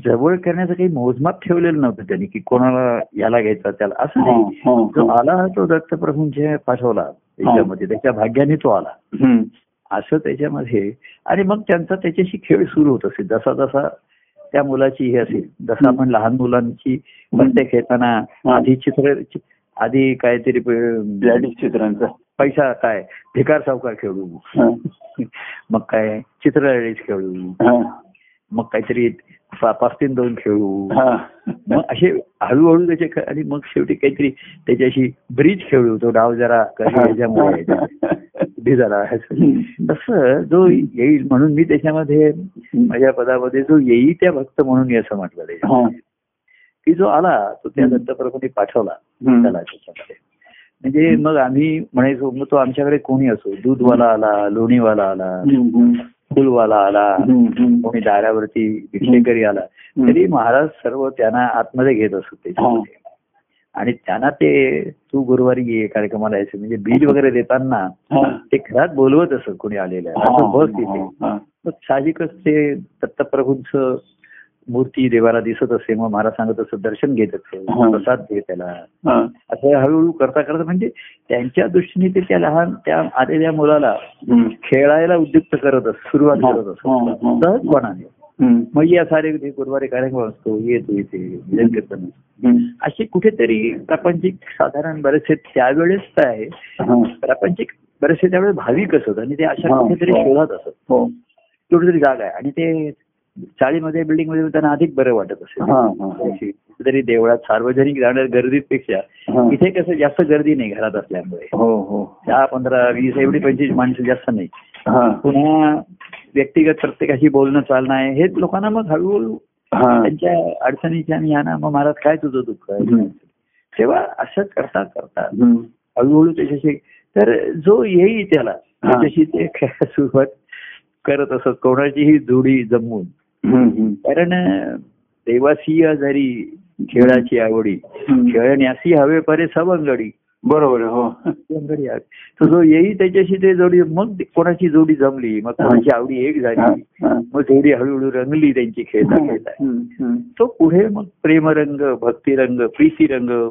जवळ करण्याचं काही मोजमाप ठेवलेलं नव्हतं त्यांनी की कोणाला याला घ्यायचा त्याला असं हा, नाही हा, जो हा. आला तो दत्तप्रभूंचे पाठवला त्याच्यामध्ये त्याच्या भाग्याने तो आला. असं त्याच्यामध्ये. आणि मग त्यांचा त्याच्याशी खेळ सुरू होत असेल. जसा जसा त्या मुलाची हे असेल जसं आपण लहान मुलांची पत्ते खेळताना आधी चित्र आधी काहीतरी चित्रांचा. पैसा काय भिकार सावकार खेळू. मग काय चित्रळीच खेळू. मग काहीतरी पाच तीन दोन खेळू. हा. मग असे हळूहळू त्याचे आणि मग शेवटी काहीतरी त्याच्याशी ब्रिज खेळू. तो डाव जरा कधी याच्यामुळे जरा तसं जो येईल म्हणून मी त्याच्यामध्ये माझ्या पदामध्ये जो येई त्या भक्त म्हणून मी असं म्हटलं त्याच्यामध्ये. हा. की जो आला तो त्या. दत्तप्रभूंनी पाठवला. त्याला त्याच्यामध्ये. म्हणजे मग आम्ही म्हणायचो मग तो आमच्याकडे कोणी असो? दूधवाला आला लोणीवाला आला. फुलवाला आला. कोणी दारावरती भिक्षेकरी आला तरी महाराज सर्व त्यांना आतमध्ये घेत असत त्याच्यामध्ये. आणि त्यांना ते तू गुरुवारी ये कार्यक्रमाला यायचं म्हणजे बिल वगैरे देताना हा. ते घरात बोलवत असत कोणी आलेलं असं बस तिथे. हा. साहजिकच ते दत्तप्रभूंचं मूर्ती देवाला दिसत असे मग महाराज सांगत असत दर्शन घेत असे हा. प्रसाद घे त्याला. असं हळूहळू करता करता म्हणजे त्यांच्या दृष्टीने ते त्या लहान त्या आलेल्या मुलाला. खेळायला उद्युक्त करत असत सुरुवात करत हा, असत हा. सहजपणाने. मग या सारे गुरुवारी कार्यक्रम असतो ये तू इथे भजन कीर्तन. असे कुठेतरी प्रापंचिक साधारण बरेचसे त्यावेळेस काय आहे. प्रापंचिक बरेचसे त्यावेळेस भाविक असत आणि ते अशा. कुठेतरी शोधात असत. कुठेतरी जागा आहे आणि ते चाळीमध्ये बिल्डिंगमध्ये त्यांना अधिक बरं वाटत असेल हा, हा, हा. कुठेतरी देवळात सार्वजनिक जाणार गर्दीपेक्षा. इथे कसं जास्त गर्दी नाही घरात असल्यामुळे हो हो दहा पंधरा वीस एवढी पंचवीस माणसं जास्त नाही. पुन्हा व्यक्तिगत प्रत्येकाशी बोलणं चालणं आहे हे लोकांना मग हळूहळू हा. त्यांच्या अडचणीच्या आणि यांना मग महाराज काय तुझं दुःख आहे. तेव्हा असं करता करता. हळूहळू त्याच्याशी तर जो येईल त्याला. त्याच्याशी ते सुरुवात करत असत कोणाचीही जोडी जमवून. कारण देवासी जरी खेळाची आवडी. खेळण्यासी हवे परे सवंगडी बरोबर हो. तो जो येईल त्याच्याशी ते जोडी मग कोणाची जोडी जमली मग कोणाची आवडी एक. झाली. मग जोडी हळूहळू रंगली त्यांची खेळता खेळता. तो पुढे मग प्रेमरंग भक्तिरंग प्रीतीरंग.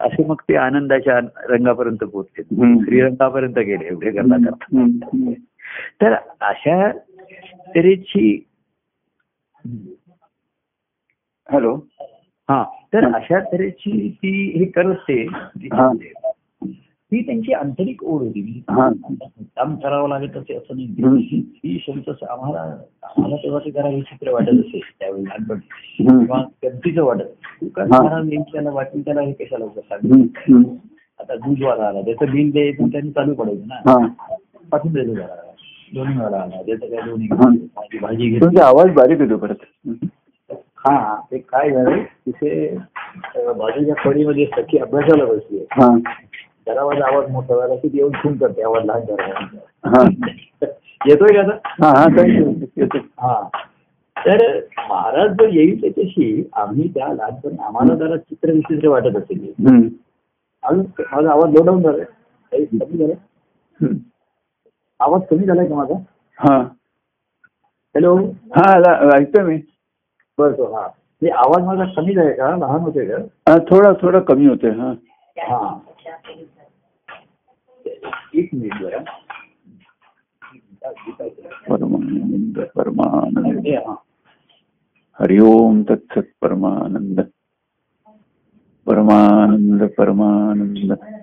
असे मग ते आनंदाच्या रंगापर्यंत हम्म. श्रीरंगापर्यंत गेले एवढे करता. तर अशा तऱ्हेची हॅलो. हा तर अशा तऱ्हेची ती हे करत हा. ही त्यांची आंतरिक ओढ होती. हा. काम करावं लागत असे असं नाही. ही शब्द आम्हाला आम्हाला तेव्हा ते जरा विचित्र वाटत असे. त्यावेळी लहानपणी. किंवा गमतीचं वाटत. तू नेमकी त्याला वाटेल त्याला हे कशाला उगाच सांगू? आता दूधवाला आला. त्याचं बिल द्यायचं त्यांनी चालू पडायचं ना. पाठवून द्यायचं दोन्ही काय दोन्ही. हा. भाजी भाजी घेतली. तुमचा आवाज बारीक येतो परत. हा ते काय झालं तिथे बाजूच्या फळीमध्ये सखी अभ्यासाला बसली हा. जरा माझा आवाज मोठा झाला की येऊन खून करते आवाज लहान जरा हा. येतोय का? हा हा. हा. तर महाराज जर येईल त्याच्याशी आम्ही त्या लहानपणी आम्हाला जरा चित्र विचित्र वाटत असेल. अजून माझा आवाज लो डाऊन झालाय. काही कमी हम्म. आवाज कमी झालाय का माझा? हा. हॅलो? हा ऐकतोय मी. बरं हा. हे आवाज माझा कमी झालाय का? लहान होते का? थोडा थोडा कमी होतोय हा. हा. एक मिनिट जरा. परमानंद परमानंद. हरिओम तत्सत परमानंद. परमानंद परमानंद.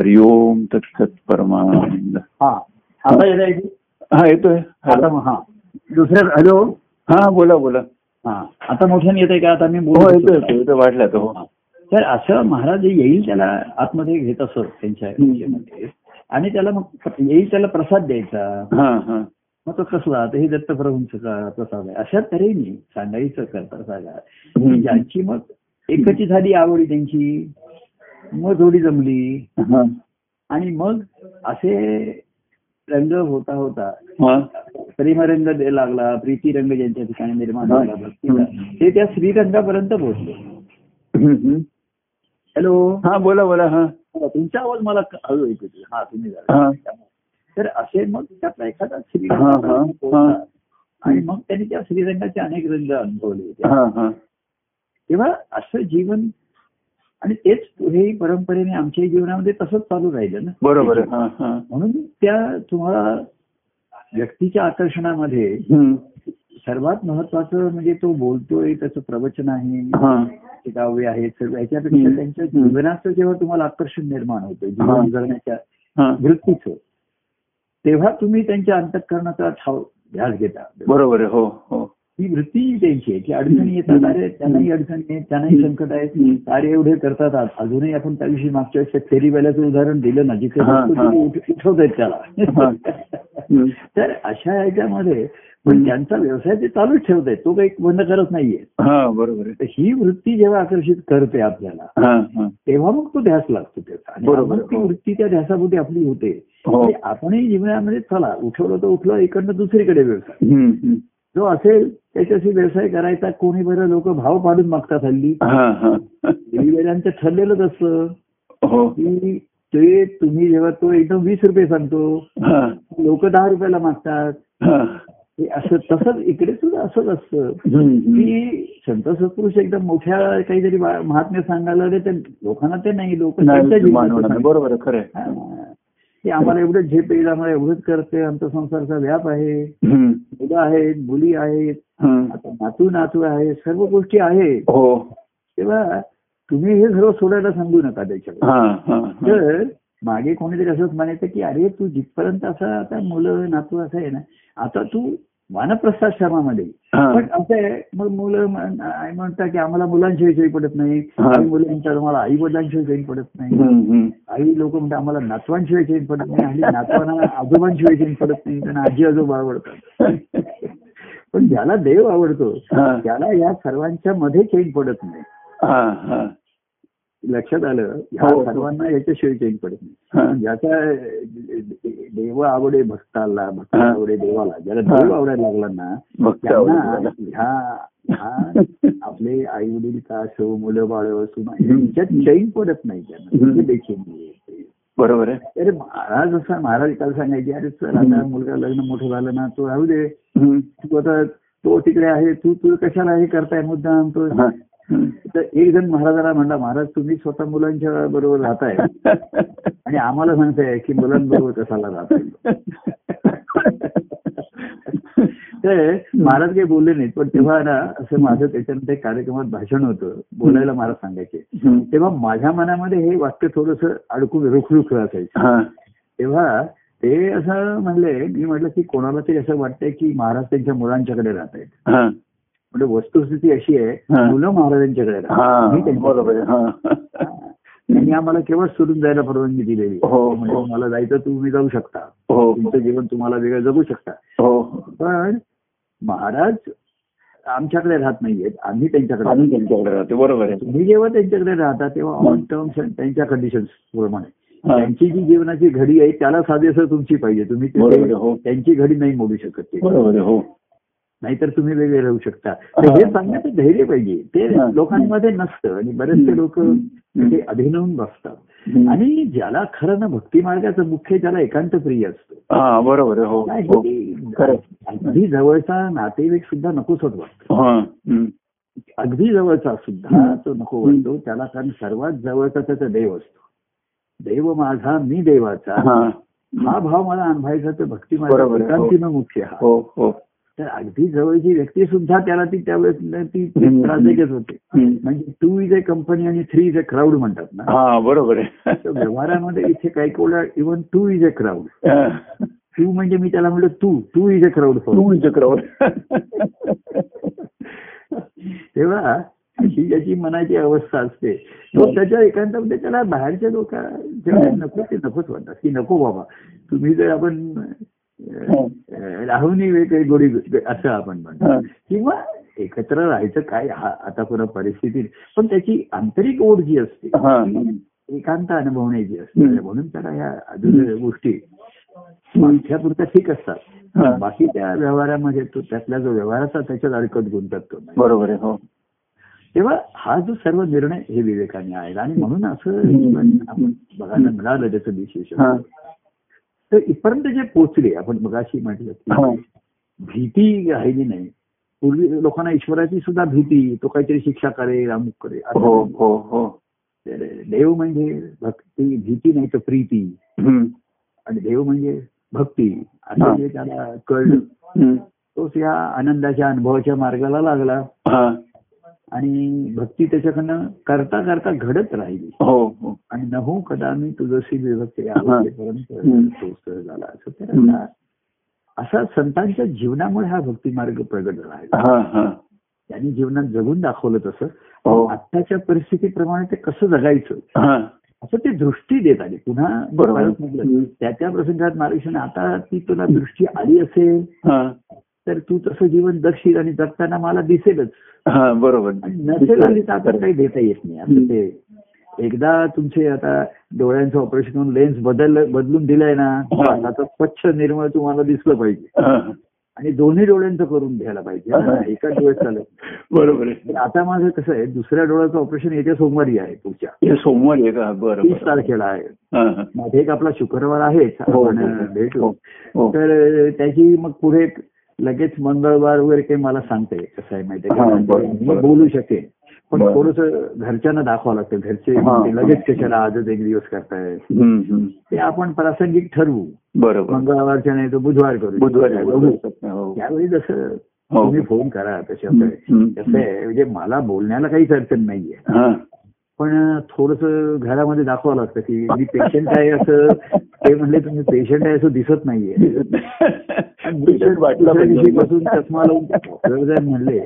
हरिओम तत्सत परमानंद हा आता येत आहे हा येतोय. आता हा. दुसऱ्या हॅलो? हा बोला बोला. हा आता मोठ्याने येत आहे का? आता मी शकतो. येतोय येतोय वाटलं तो. हो. तर असं महाराज जे येईल त्याला आतमध्ये घेत असत त्यांच्या. आणि त्याला मग येईल त्याला प्रसाद द्यायचा. हा हा. मग तो कसला? तर हे दत्तप्रभूंचा का- प्रसाद आहे? अशा तऱ्हेने सांगायचं करता सांगा. ज्यांची मग एकची झाली आवडी त्यांची. मग जोडी जमली आणि मग असे रंग होता होता प्रेमरंग दे- लागला प्रीतीरंग ज्यांच्या ठिकाणी निर्माण. झाला भक्तीचा ते त्या श्रीरंगापर्यंत पोहोचले. हॅलो हा बोला बोला हा तुमचा आवाज मला हळू ऐकू. हा तुम्ही. तर असे मग त्यातला एखादा. पोहोचला. आणि मग त्यांनी त्या श्रीरंगाचे अनेक रंग अनुभवले तेव्हा असं जीवन आणि तेच पुढेही परंपरेने आमच्या जीवनामध्ये तसंच चालू राहिलं ना बरोबर आहे हा हा म्हणून त्या तुम्हाला व्यक्तीच्या आकर्षणामध्ये. सर्वात महत्वाचं म्हणजे तो बोलतोय त्याचं प्रवचन आहे हा ते काव्य आहे सर्व याच्यापेक्षा. त्यांच्या. जीवनाचं जेव्हा तुम्हाला आकर्षण निर्माण होतं हा. जीवन जगण्याच्या हा वृत्तीचं तेव्हा तुम्ही त्यांच्या अंतःकरणाचा ठाव ध्यास घेता बरोबर आहे हो हो ही वृत्ती त्यांची आहे. की अडचणी येतात. अरे त्यांनाही अडचणी आहेत त्यांनाही संकट आहेत. कार्य एवढे करतात. अजूनही आपण त्याविषयी मागच्या वेळेस फेरीवाल्याचं उदाहरण दिलं ना जिथे उठवत आहेत त्याला. तर अशा ह्याच्यामध्ये पण त्यांचा व्यवसाय ते चालूच ठेवत आहेत तो काही बंद करत नाहीये. हा बरोबर ही वृत्ती जेव्हा आकर्षित करते आपल्याला तेव्हा मग तो ध्यास लागतो त्याचा. मग ती वृत्ती त्या ध्यासामध्ये आपली होते. हो. म्हणजे आपणही जीवनामध्ये चला उठवलं तर उठलं इकडनं दुसरीकडे व्यवसाय. जो असेल त्याच्याशी व्यवसाय करायचा कोणी बरं लोक भाव पाडून मागतात हल्ली. हा हा. वेळांचं ठरलेलंच असतं. हो. की ते तुम्ही जेव्हा तो एकदम वीस रुपये सांगतो लोक दहा रुपयाला मागतात. हा. असं तसंच इकडे सुद्धा असंच असतं. की संत सत्पुरुष एकदम मोठ्या काहीतरी महात्म्य सांगायला तर लोकांना ते नाही लोक. बरोबर खरं की आम्हाला एवढंच झेप येईल आम्हाला एवढंच करते आमचा संसारचा व्याप आहे. मुलं आहेत मुली आहेत. आता नातू नातू आहे सर्व गोष्टी आहेत. हो. तेव्हा तुम्ही हे सर्व सोडायला सांगू नका त्याच्याकडे. तर मागे कोणीतरी असंच म्हणायचं की अरे तू जिथपर्यंत असं आता मुलं नातू असं आहे ना आता तू वानप्रस्थाश्रमामध्ये हा. पण असं आहे मग मुलं आई म्हणतात की आम्हाला मुलांशिवाय काही पडत नाही. आई मुलं म्हणतात आम्हाला आई वडिलांशिवाय काही पडत नाही. आई लोक म्हणतात आम्हाला नातवांशिवाय चैन पडत नाही आणि नातवांना आजोबांशिवाय चैन पडत नाही त्यांना आजी आजोबा आवडतात पण ज्याला देव आवडतो. त्याला या सर्वांच्या मध्ये चैन पडत नाही. लक्षात आलं ह्या हो, हो. सर्वांना याच्याशिवाय चैन पडत नाही ज्याचा देव आवडे भक्ताला भक्त. आवडे देवाला ज्याला. देव आवडायला लागला ना त्यांना. ह्या आपले आई वडील का असो मुलं बाळ असो यांच्यात चैन पडत नाही त्यांना हम्म. म्हणजे. बरोबर आहे अरे महाराज असं महाराज काल सांगायचे अरे सर आता मुलगा लग्न मोठं झालं ना तो राहू दे. तू आता तो तिकडे आहे तू तू कशाला हे करताय मुद्दाम तो. तर एक जण महाराजाला म्हणला महाराज तुम्ही स्वतः मुलांच्या बरोबर राहताय आणि आम्हाला सांगताय की मुलांबरोबर कसाला राहताय तर महाराज काही बोलले नाहीत पण तेव्हा ना असं माझं त्याच्यानंतर कार्यक्रमात भाषण होतं बोलायला महाराज सांगायचे. तेव्हा माझ्या मनामध्ये हे वाक्य थोडस अडकून रुखरुख असायचं हा. तेव्हा ते असं म्हणले मी म्हटलं की कोणाला तरी असं वाटतंय की महाराज त्यांच्या मुलांच्याकडे राहत आहेत. म्हणजे वस्तुस्थिती अशी आहे हा. मुलं महाराजांच्याकडे हा. हा. त्यांनी आम्हाला केवळ सोडून जायला परवानगी दिलेली आहे. हो, म्हणजे हो. मला जायचं तुम्ही जाऊ शकता. हो तुमचं जीवन तुम्हाला वेगळं जगू शकता. हो पण महाराज आमच्याकडे राहत नाहीयेत. आम्ही त्यांच्याकडे त्यांच्याकडे राहते. बरोबर आहे. तुम्ही जेव्हा त्यांच्याकडे राहता तेव्हा ऑन टर्म्स त्यांच्या कंडिशन्स प्रमाणे. हा. त्यांची जी जीवनाची घडी आहे त्याला साधेसर तुमची पाहिजे. तुम्ही हो. त्यांची घडी नाही मोडू शकत ते. बरोबर आहे हो. नाहीतर तुम्ही वेगळे राहू शकता. तर हे सांगण्याचं धैर्य पाहिजे. ते. लोकांमध्ये नसतं आणि बरेचसे लोक. ते अभिनवून बसतात. आणि ज्याला खरं ना भक्ती मार्गाचं मुख्य ज्याला एकांत प्रिय असतो बरोबर आहे. हो हो. अगदी जवळचा नातेवाईक सुद्धा नकोच होत वाटतो हा. अगदी जवळचा सुद्धा तो नको वाटतो. त्याला कारण सर्वात जवळचा त्याचा देव असतो. देव माझा मी देवाचा. हा. भाव मला अनुभवायचा तर भक्ती मार्ग हो. एकांतीनं मुख्य हो. तर अगदी जवळची व्यक्ती सुद्धा त्याला ती त्यावेळेस ती. त्रासदायकच होते. म्हणजे टू इज अ कंपनी आणि थ्री इज अ क्राऊड म्हणतात ना. हा बरोबर आहे. व्यवहारामध्ये इथे काही कोणा even two is a crowd. हा. टू म्हणजे मी त्याला म्हणलं तू टू इज अ क्राऊड तू चक्रवर तेव्हा अशी ज्याची मनाची अवस्था असते. तो त्याच्या एकांतामध्ये त्याला बाहेरच्या लोक जेव्हा नको ते नकोच वाटतात की नको बाबा. तुम्ही जर आपण अं, राहूनही वेगळे गोडी असं आपण म्हणतो. हा. किंवा एकत्र राहायचं काय हा आता पुन्हा परिस्थिती पण त्याची आंतरिक ओढ जी असते हा. एकांत अनुभवण्याची असते. म्हणून त्याला ह्या अजून गोष्टी मागच्यापुरत्या ठीक असतात. हा. बाकी त्या व्यवहारामध्ये तो त्यातला जो व्यवहाराचा त्याच्यात अडकत गुंतत. बरोबर आहे हो. तेव्हा हा जो सर्व निर्णय हे विवेकाने आहे आणि म्हणून असं आपण बघायला मिळालं त्याचं विशेष हा. तर इथपर्यंत जे पोचले आपण मगाशी म्हटलं हा. की भीती राहिली नाही पूर्वी लोकांना ईश्वराची सुद्धा भीती तो काहीतरी शिक्षा करेल अमुक करेल हो. हो हो देव म्हणजे भक्ती भीती नाही तर प्रीती. आणि देव म्हणजे भक्ती हा. असं जे त्याला कळलं. तोच या आनंदाच्या अनुभवाच्या मार्गाला लागला हा. आणि भक्ती त्याच्याकडनं करता करता घडत राहिली. हो हो. आणि नहो कदा मी तुझशी विभक्ती हा. तो झाला असं. आता असा संतांच्या जीवनामुळे हा भक्तिमार्ग प्रगट झाला आहे हा हा. त्यांनी जीवनात जगून दाखवलं तसं. हो. आत्ताच्या परिस्थितीप्रमाणे ते कसं जगायचं? हा. असं ते दृष्टी देत आली. पुन्हा बरोबर. त्या त्या प्रसंगात महाराष्ट्राने आता ती तुला दृष्टी आली असेल हा. तर तू तसं जीवन जगशील आणि जगताना मला दिसेलच. हा बरोबर नसेल आली तर आता काही देता येत नाही असं ते एकदा तुमचे आता डोळ्यांचं ऑपरेशन करून लेन्स बदल बदलून दिलाय ना. आता स्वच्छ निर्मळ तुम्हाला दिसलं पाहिजे. आणि दोन्ही डोळ्यांचं करून घ्यायला पाहिजे. एका डोळ्यात चालत बरोबर आहे आता माझं कसं आहे दुसऱ्या डोळ्याचं ऑपरेशन येत्या सोमवारी आहे पुढच्या सोमवारी आहे का बरं तीस तारखेला आहे. मध्ये एक आपला शुक्रवार आहेच हो, आपण हो. भेटू हो, हो. तर त्याची मग पुढे लगेच मंगळवार वगैरे काही मला सांगते कसं आहे माहितीये का बरं, मी. बोलू शकेन पण. थोडस घरच्यांना दाखवावं लागतं घरचे लगेच कशाला आजच एक दिवस करताय. ते आपण प्रासंगिक ठरवू बरोबर मंगळवारच्या नाही तर बुधवार करू बुधवारी बुधवारी. हो. त्यावेळी जसं हो. तुम्ही फोन करा तशा. कसं आहे म्हणजे मला बोलण्याला काहीच अडचण नाहीये. पण थोडस घरामध्ये दाखवावं लागतं की मी पेशंट आहे असं ते म्हणले तुम्ही पेशंट आहे असं दिसत नाहीये. दिवशीपासून चष्मा लावून म्हणले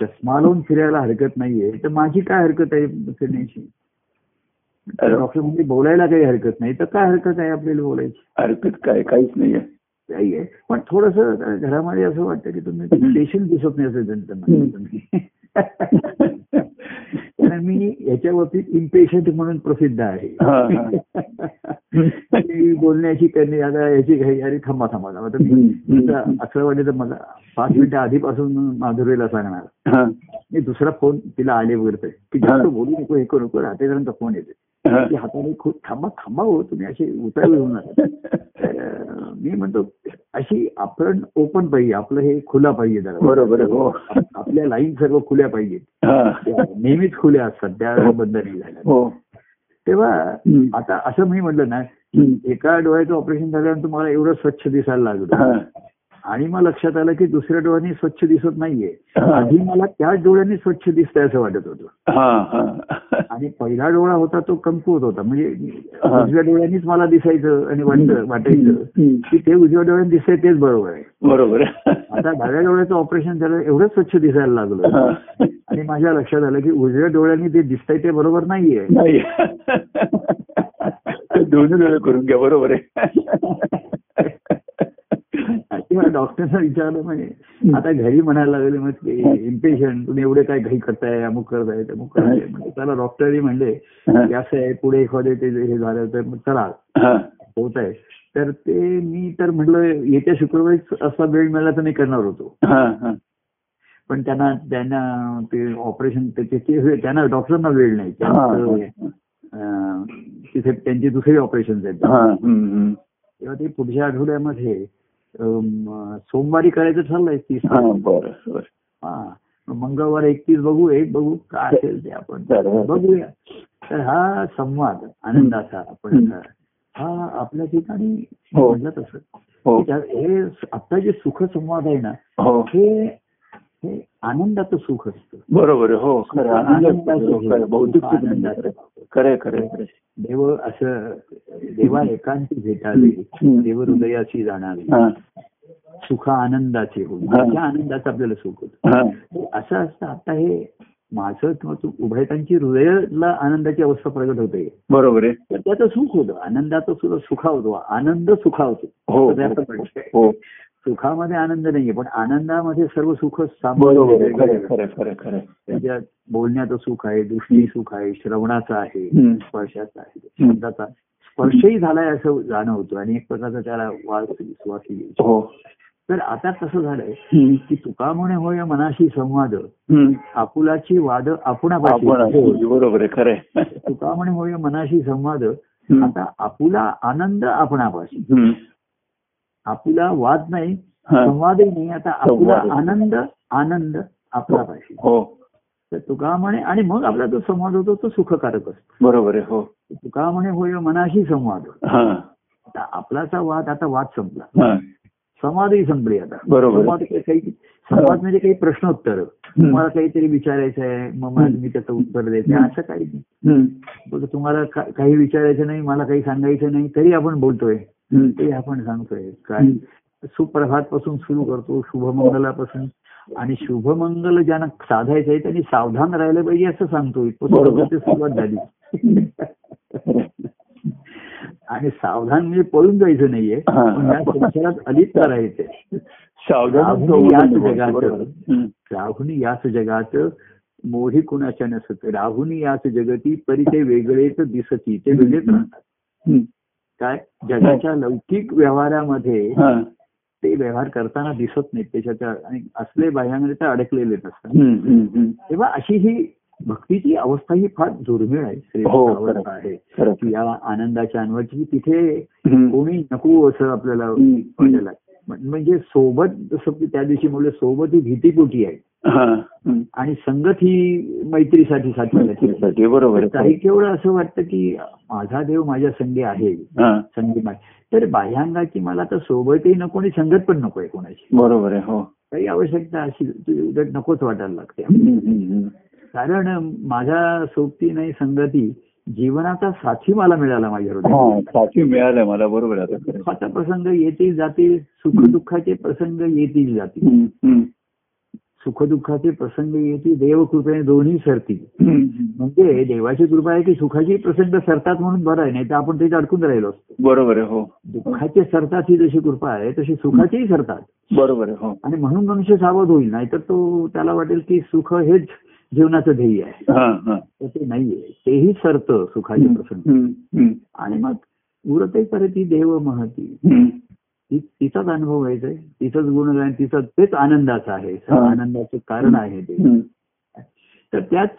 चष्मा लावून फिरायला हरकत नाहीये. तर माझी काय हरकत आहे फिरण्याची. डॉक्टर म्हणजे बोलायला काही हरकत नाही. तर काय हरकत आहे आपल्याला बोलायची? हरकत काय? काहीच नाहीये. नाहीये पण थोडस घरामध्ये असं वाटतं की तुम्ही पेशंट दिसत नाही असं त्यांचं कारण मी याच्या बाबतीत इम्पेशंट म्हणून प्रसिद्ध आहे. बोलण्याची करणे आता याची घाई अरे थांबा थांबा. थांबा तर मी असं वाटलं तर मला पाच मिनिटं आधीपासून माधुरीला सांगणार. मी दुसरा फोन तिला आले वगैरे. की. जास्त बोलू नको हे करू नको रात्रीपर्यंत फोन येते. हाताने खूप थांबा थांबा हो तुम्ही असे उतारू होऊ नका. तर अं, मी म्हणतो अशी आपण ओपन पाहिजे आपलं हे खुला पाहिजे जरा बरोबर हो. आप- आपल्या लाईन सर्व खुल्या पाहिजेत हा. नेहमीच खुल्या असतात त्या बंद नाही झाल्या हो तेव्हा. आता असं मी म्हटलं ना. एका डोळ्याचं ऑपरेशन झाल्यानंतर मला एवढं स्वच्छ दिसायला लागलं हा. आणि मग लक्षात आलं की दुसऱ्या डोळ्यांनी स्वच्छ दिसत नाहीये हा. आधी मला त्याच डोळ्यांनी स्वच्छ दिसतंय असं वाटत होतं हा, हा. आणि पहिला डोळा होता तो कमकुवत होता म्हणजे. उजव्या डोळ्यांनीच मला दिसायचं आणि वाटतं वाटायचं. की ते उजव्या डोळ्याने दिसतंय तेच बरोबर आहे बरोबर आहे. आता डाव्या डोळ्याचं ऑपरेशन झालं एवढं स्वच्छ दिसायला लागलं. आणि माझ्या लक्षात आलं की उजव्या डोळ्यांनी ते दिसतंय ते बरोबर नाहीये नाही दोन्ही वेळ करून घ्या बरोबर आहे तेव्हा डॉक्टरना विचारलं म्हणजे आता घरी म्हणायला लागले मग इम्पेशंट तुम्ही एवढे काय घाई करताय अमुक करताय तमुक करताय. म्हणजे त्याला डॉक्टरही म्हणले की असं आहे पुढे एखादे ते हे झालं तर मग चला. होत आहे. तर ते मी तर म्हटलं येत्या शुक्रवारी असा वेळ मिळाला तर मी करणार होतो. पण त्यांना त्यांना ते ऑपरेशन त्याचे त्यांना डॉक्टरांना वेळ नाही. तिथे त्यांची दुसरी ऑपरेशन आहेत. हा. तेव्हा ते पुढच्या आठवड्यामध्ये सोमवारी करायचं ठरलंय तीस हा, बरं हा मंगळवार एकतीस बघू एक बघू काय असेल ते आपण. बघूया तर हा संवाद आनंदाचा आपण. हा आपल्या ठिकाणी हो. म्हटलं तसं हो हे आता जे सुख संवाद आहे ना हो हे हे आनंदाचं सुख असतं. बरोबर हो असतो. खरं. खरं. देव असं देवा एकांती भेटावे. देव हृदयाची जाणावी. सुख आनंदाचे होईल. त्या आनंदाचं आपल्याला सुख होतं. हा. असं असतं. आता हे माझं किंवा तू उभयतांची हृदयाला आनंदाची अवस्था प्रगट होते. बरोबर आहे. तर त्याचं सुख होतं. आनंदाचं सुद्धा सुखावतो. आनंद सुखावतो. हो. हो सुखामध्ये आनंद नाहीये पण आनंदामध्ये सर्व सुख आहे. त्याच्यात बोलण्याचं सुख आहे दृष्टी सुख आहे श्रवणाचं आहे. स्पर्शाचं आहे शब्दाचा स्पर्शही झालाय असं जाणवतो आणि एक प्रकारचा त्याला वास विश्वासही येतो. हो तर आता कसं झालंय. की तुका म्हणे होय मनाशी संवाद. आपुलाची वाद आपण असतो. बरोबर आहे खरं तुका म्हणे होय मनाशी संवाद. आता आपुला आनंद आपणापाशी. आपुला वाद नाही हा. संवादही नाही आता आपुला. आनंद आनंद आपणापाशी हो. तर तुका म्हणे आणि मग आपला जो संवाद होतो तो सुखकारक असतो. बरोबर आहे हो. तुका म्हणे होय मनाशी संवाद हा. आता आपलाचा वाद आता वाद संपला. हा. संवादही संपले आता. बरोबर. संवाद काही संवाद म्हणजे काही प्रश्नोत्तर. हम्म. मला काहीतरी विचारायचं आहे मग मला मी त्याचं उत्तर द्यायचं. असं काही नाही. तुम्हाला काही विचारायचं नाही मला काही सांगायचं नाही तरी आपण बोलतोय. ते आपण सांगतोय. काय. सुप्रभात पासून सुरू करतो शुभमंगलापासून. आणि शुभमंगल ज्यांना साधायचं आहे त्यांनी सावधान राहिलं पाहिजे असं सांगतो. सुरुवात झाली. आणि सावधान म्हणजे पळून जायचं नाहीये. पण या संसारात अलिप्त राहायचंय सावधान राहुनी याच जगात. राहुनी याच जगात मोही कुणाच्या नसत. राहुनी याच जगती परी ते वेगळेच दिसती ते वेगळेच राहतात. काय जगाच्या लौकिक व्यवहारामध्ये. ते व्यवहार करताना दिसत नाहीत त्याच्यात आणि असले बाह्यांमध्ये ते अडकलेलेच असतात हं, हं, हं. तेव्हा अशी ही भक्तीची अवस्था ही फार दुर्मिळ आहे हो. आहे या आनंदाच्या अनवरची तिथे. कोणी नको असं आपल्याला. वाटायला म्हणजे सोबत जसं की त्या दिवशी म्हणलं सोबत ही भीतीपोटी आहे हं. हं. आणि संगत ही मैत्रीसाठी आहे. मैत्रीसाठी, बरोबर आहे. काही केवळ असं वाटतं की माझा देव माझ्या संगी आहे. संगी तर बाह्यांगाची मला तर सोबतही नको आणि संगत पण नको आहे कोणाची बरोबर आहे हो काही आवश्यकता अशी उलट नकोच वाटायला लागते. कारण माझ्या सोबती नाही संगती जीवनाचा साथी मला मिळाला माझ्या हृदयात. साथी मिळालाय मला बरोबर आता. सुखाचा प्रसंग येतील जातील सुखदुःखाचे प्रसंग येतील जातील. सुखदुःखाचे प्रसंग येतील देवकृपेने दोन्ही सरतील. म्हणजे देवाची कृपा आहे की सुखाची प्रसंग सरतात म्हणून बरं आहे नाही तर आपण त्याच्यात अडकून राहिलो असतो. बरोबर आहे हो. दुःखाचे सरतात ही जशी कृपा आहे तशी सुखाचीही सरतात. बरोबर आहे हो. आणि म्हणून मनुष्य सावध होईल नाहीतर तो त्याला वाटेल की सुख हेच जीवनाचं ध्येय आहे. तर ते नाहीये. तेही सरतं सुखाचे प्रसंग. आणि मग उरते परत ती देव महती. तिचाच अनुभव घ्यायचा आहे. तिचंच गुणगान तिचं तेच आनंदाचं आहे. आनंदाचं कारण आहे ते. तर त्याच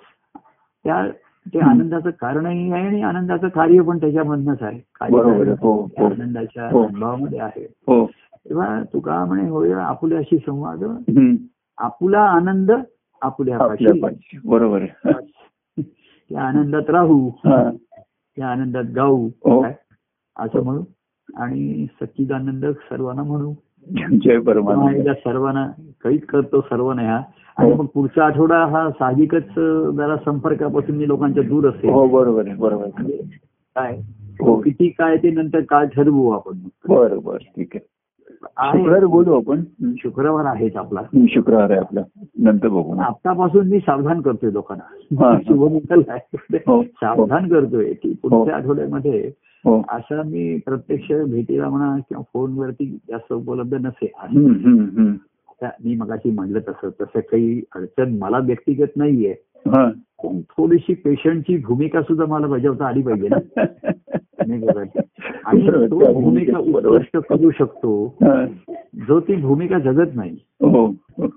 त्या ते आनंदाचं कारणही आहे आणि आनंदाचं कार्य पण त्याच्यामधनच आहे. कार्य. हो, त्या हो. आनंदाच्या हो. अनुभवामध्ये आहे. तेव्हा तुका म्हणे होय आपुल्याशी संवाद. आपुला आनंद आपुल्या बरोबर आहे. त्या आनंदात राहू. त्या आनंदात गाऊ. हो. असं म्हणू. आणि सच्चिदानंद सर्वांना म्हणू. जय परमानंद. एकदा सर्वांना कैद करतो सर्वांना ह्या. आणि हो. मग पुढचा आठवडा हा साहजिकच जरा संपर्कापासून मी लोकांच्या दूर असेल. हो बरोबर आहे बरोबर काय. किती काय ते नंतर काय ठरवू आपण. बरं बरं ठीक आहे. शुक्रवारी बोलू आपण. हं. शुक्रवार आहेच आपला. हं, शुक्रवार आहे आपला. नंतर बघू आतापासून मी सावधान करतोय लोकांना. हा. शुभमंगल आहे. हो. सावधान करतोय की पुढच्या आठवड्यामध्ये हो. असा मी प्रत्यक्ष भेटीला म्हणा किंवा फोनवरती जास्त उपलब्ध हं, हं, हं. आता मी मगाशी म्हणलं तसं. तसं काही अडचण मला व्यक्तिगत नाहीये. पण थोडीशी पेशंटची भूमिका सुद्धा मला बजावता आली पाहिजे ना? आणि तो भूमिका. उत्कृष्ट करू शकतो. जो ती भूमिका जगत नाही हो हो.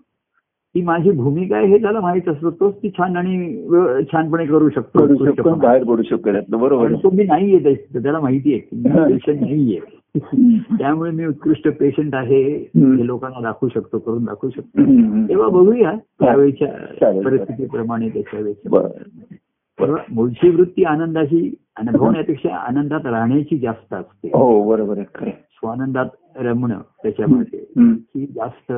ती माझी भूमिका आहे हे त्याला माहीत असतं तोच ती छान आणि छानपणे करू शकतो. बाहेर पडू शकतो बरोबर. तो मी नाहीये त्या- त्याला माहिती आहे. पेशंट नाहीये त्यामुळे मी उत्कृष्ट पेशंट आहे. हे लोकांना दाखवू शकतो करून दाखवू शकतो. तेव्हा बघूया त्यावेळेच्या. परिस्थितीप्रमाणे त्याच्या वेळेच्या मूळची वृत्ती आनंदाची अनुभवण्यापेक्षा आनंदात राहण्याची जास्त असते हो बरोबर. स्वानंदात रमणं त्याच्यामध्ये. ही जास्त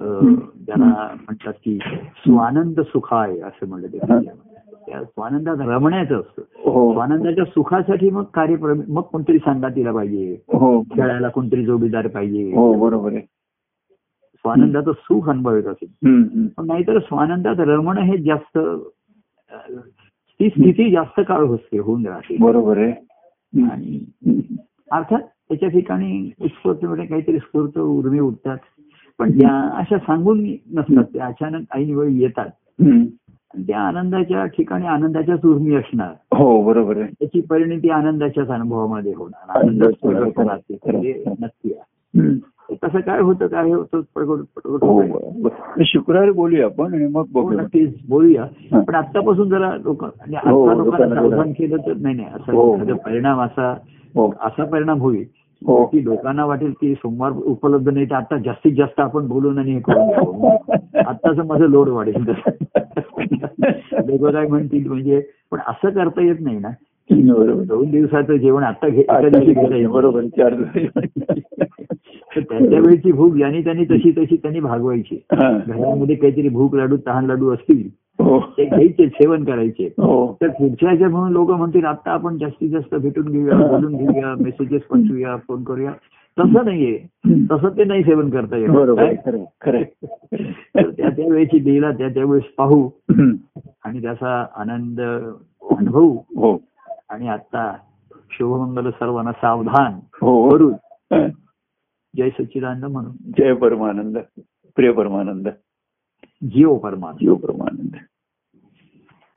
अं, ज्याला म्हणतात की स्वानंद सुखाय असं म्हणलं ते. त्या स्वानंदात रमण्याचं असतं. हो. स्वानंदाच्या सुखासाठी मग कार्यक्रम मग कोणतरी सांगातीला पाहिजे. हो. खेळायला कोणतरी जोडीदार पाहिजे. हो बरोबर आहे. स्वानंदाचं सुख अनुभवत असेल. पण नाहीतर स्वानंदात रमणं हे जास्त ती स्थिती जास्त काळ होते होऊन राहते. बरोबर आहे. आणि. अर्थात त्याच्या ठिकाणी उत्स्फूर्तपणे काहीतरी स्फूर्त उर्मी उठतात. पण त्या अशा सांगून नसतात त्या अचानक ऐन वेळी येतात. आणि त्या आनंदाच्या ठिकाणी आनंदाच्याच उर्मी असणार. हो बरोबर आहे. त्याची परिणती आनंदाच्याच अनुभवामध्ये होणार. तर ते नक्की. तसं काय होतं काय होतं प्रगट हो. शुक्रवारी बोलूया आपण आणि मग हो, नक्कीच बोलूया. पण आतापासून जरा लोक म्हणजे हो, आता लोकांना केलं तर नाही नाही. असा परिणाम असा असा परिणाम होईल. की लोकांना वाटेल की सोमवार उपलब्ध नाही तर आता जास्तीत जास्त आपण बोलून आणि हे करून. आत्ताच माझं लोड वाढेल लोक काय म्हणतील म्हणजे पण असं करता येत नाही ना दोन दिवसाचं जेवण आता. बरोबर त्याच्या वेळची भूक ज्यांनी त्यांनी तशी तशी त्यांनी भागवायची हा. घरामध्ये काहीतरी भूक लाडू तहान लाडू असतील हो ते घ्यायचे सेवन करायचे. हो. तर पुढच्या ह्याच्या म्हणून लोक म्हणतील आता आपण जास्तीत जास्त भेटून घेऊया बोलून घेऊया मेसेजेस पाठवूया फोन करूया. तसं नाहीये. तसं ते नाही सेवन करता तर त्या त्या वेळेची लीला त्या त्यावेळेस पाहू. आणि त्याचा आनंद अनुभवू. हो. आणि आता शुभमंगल सर्वांना सावधान हो. करून हं. जय सच्चिदानंद म्हणून. जय परमानंद प्रिय परमानंद. जीव परमानंद. जीव परमानंद.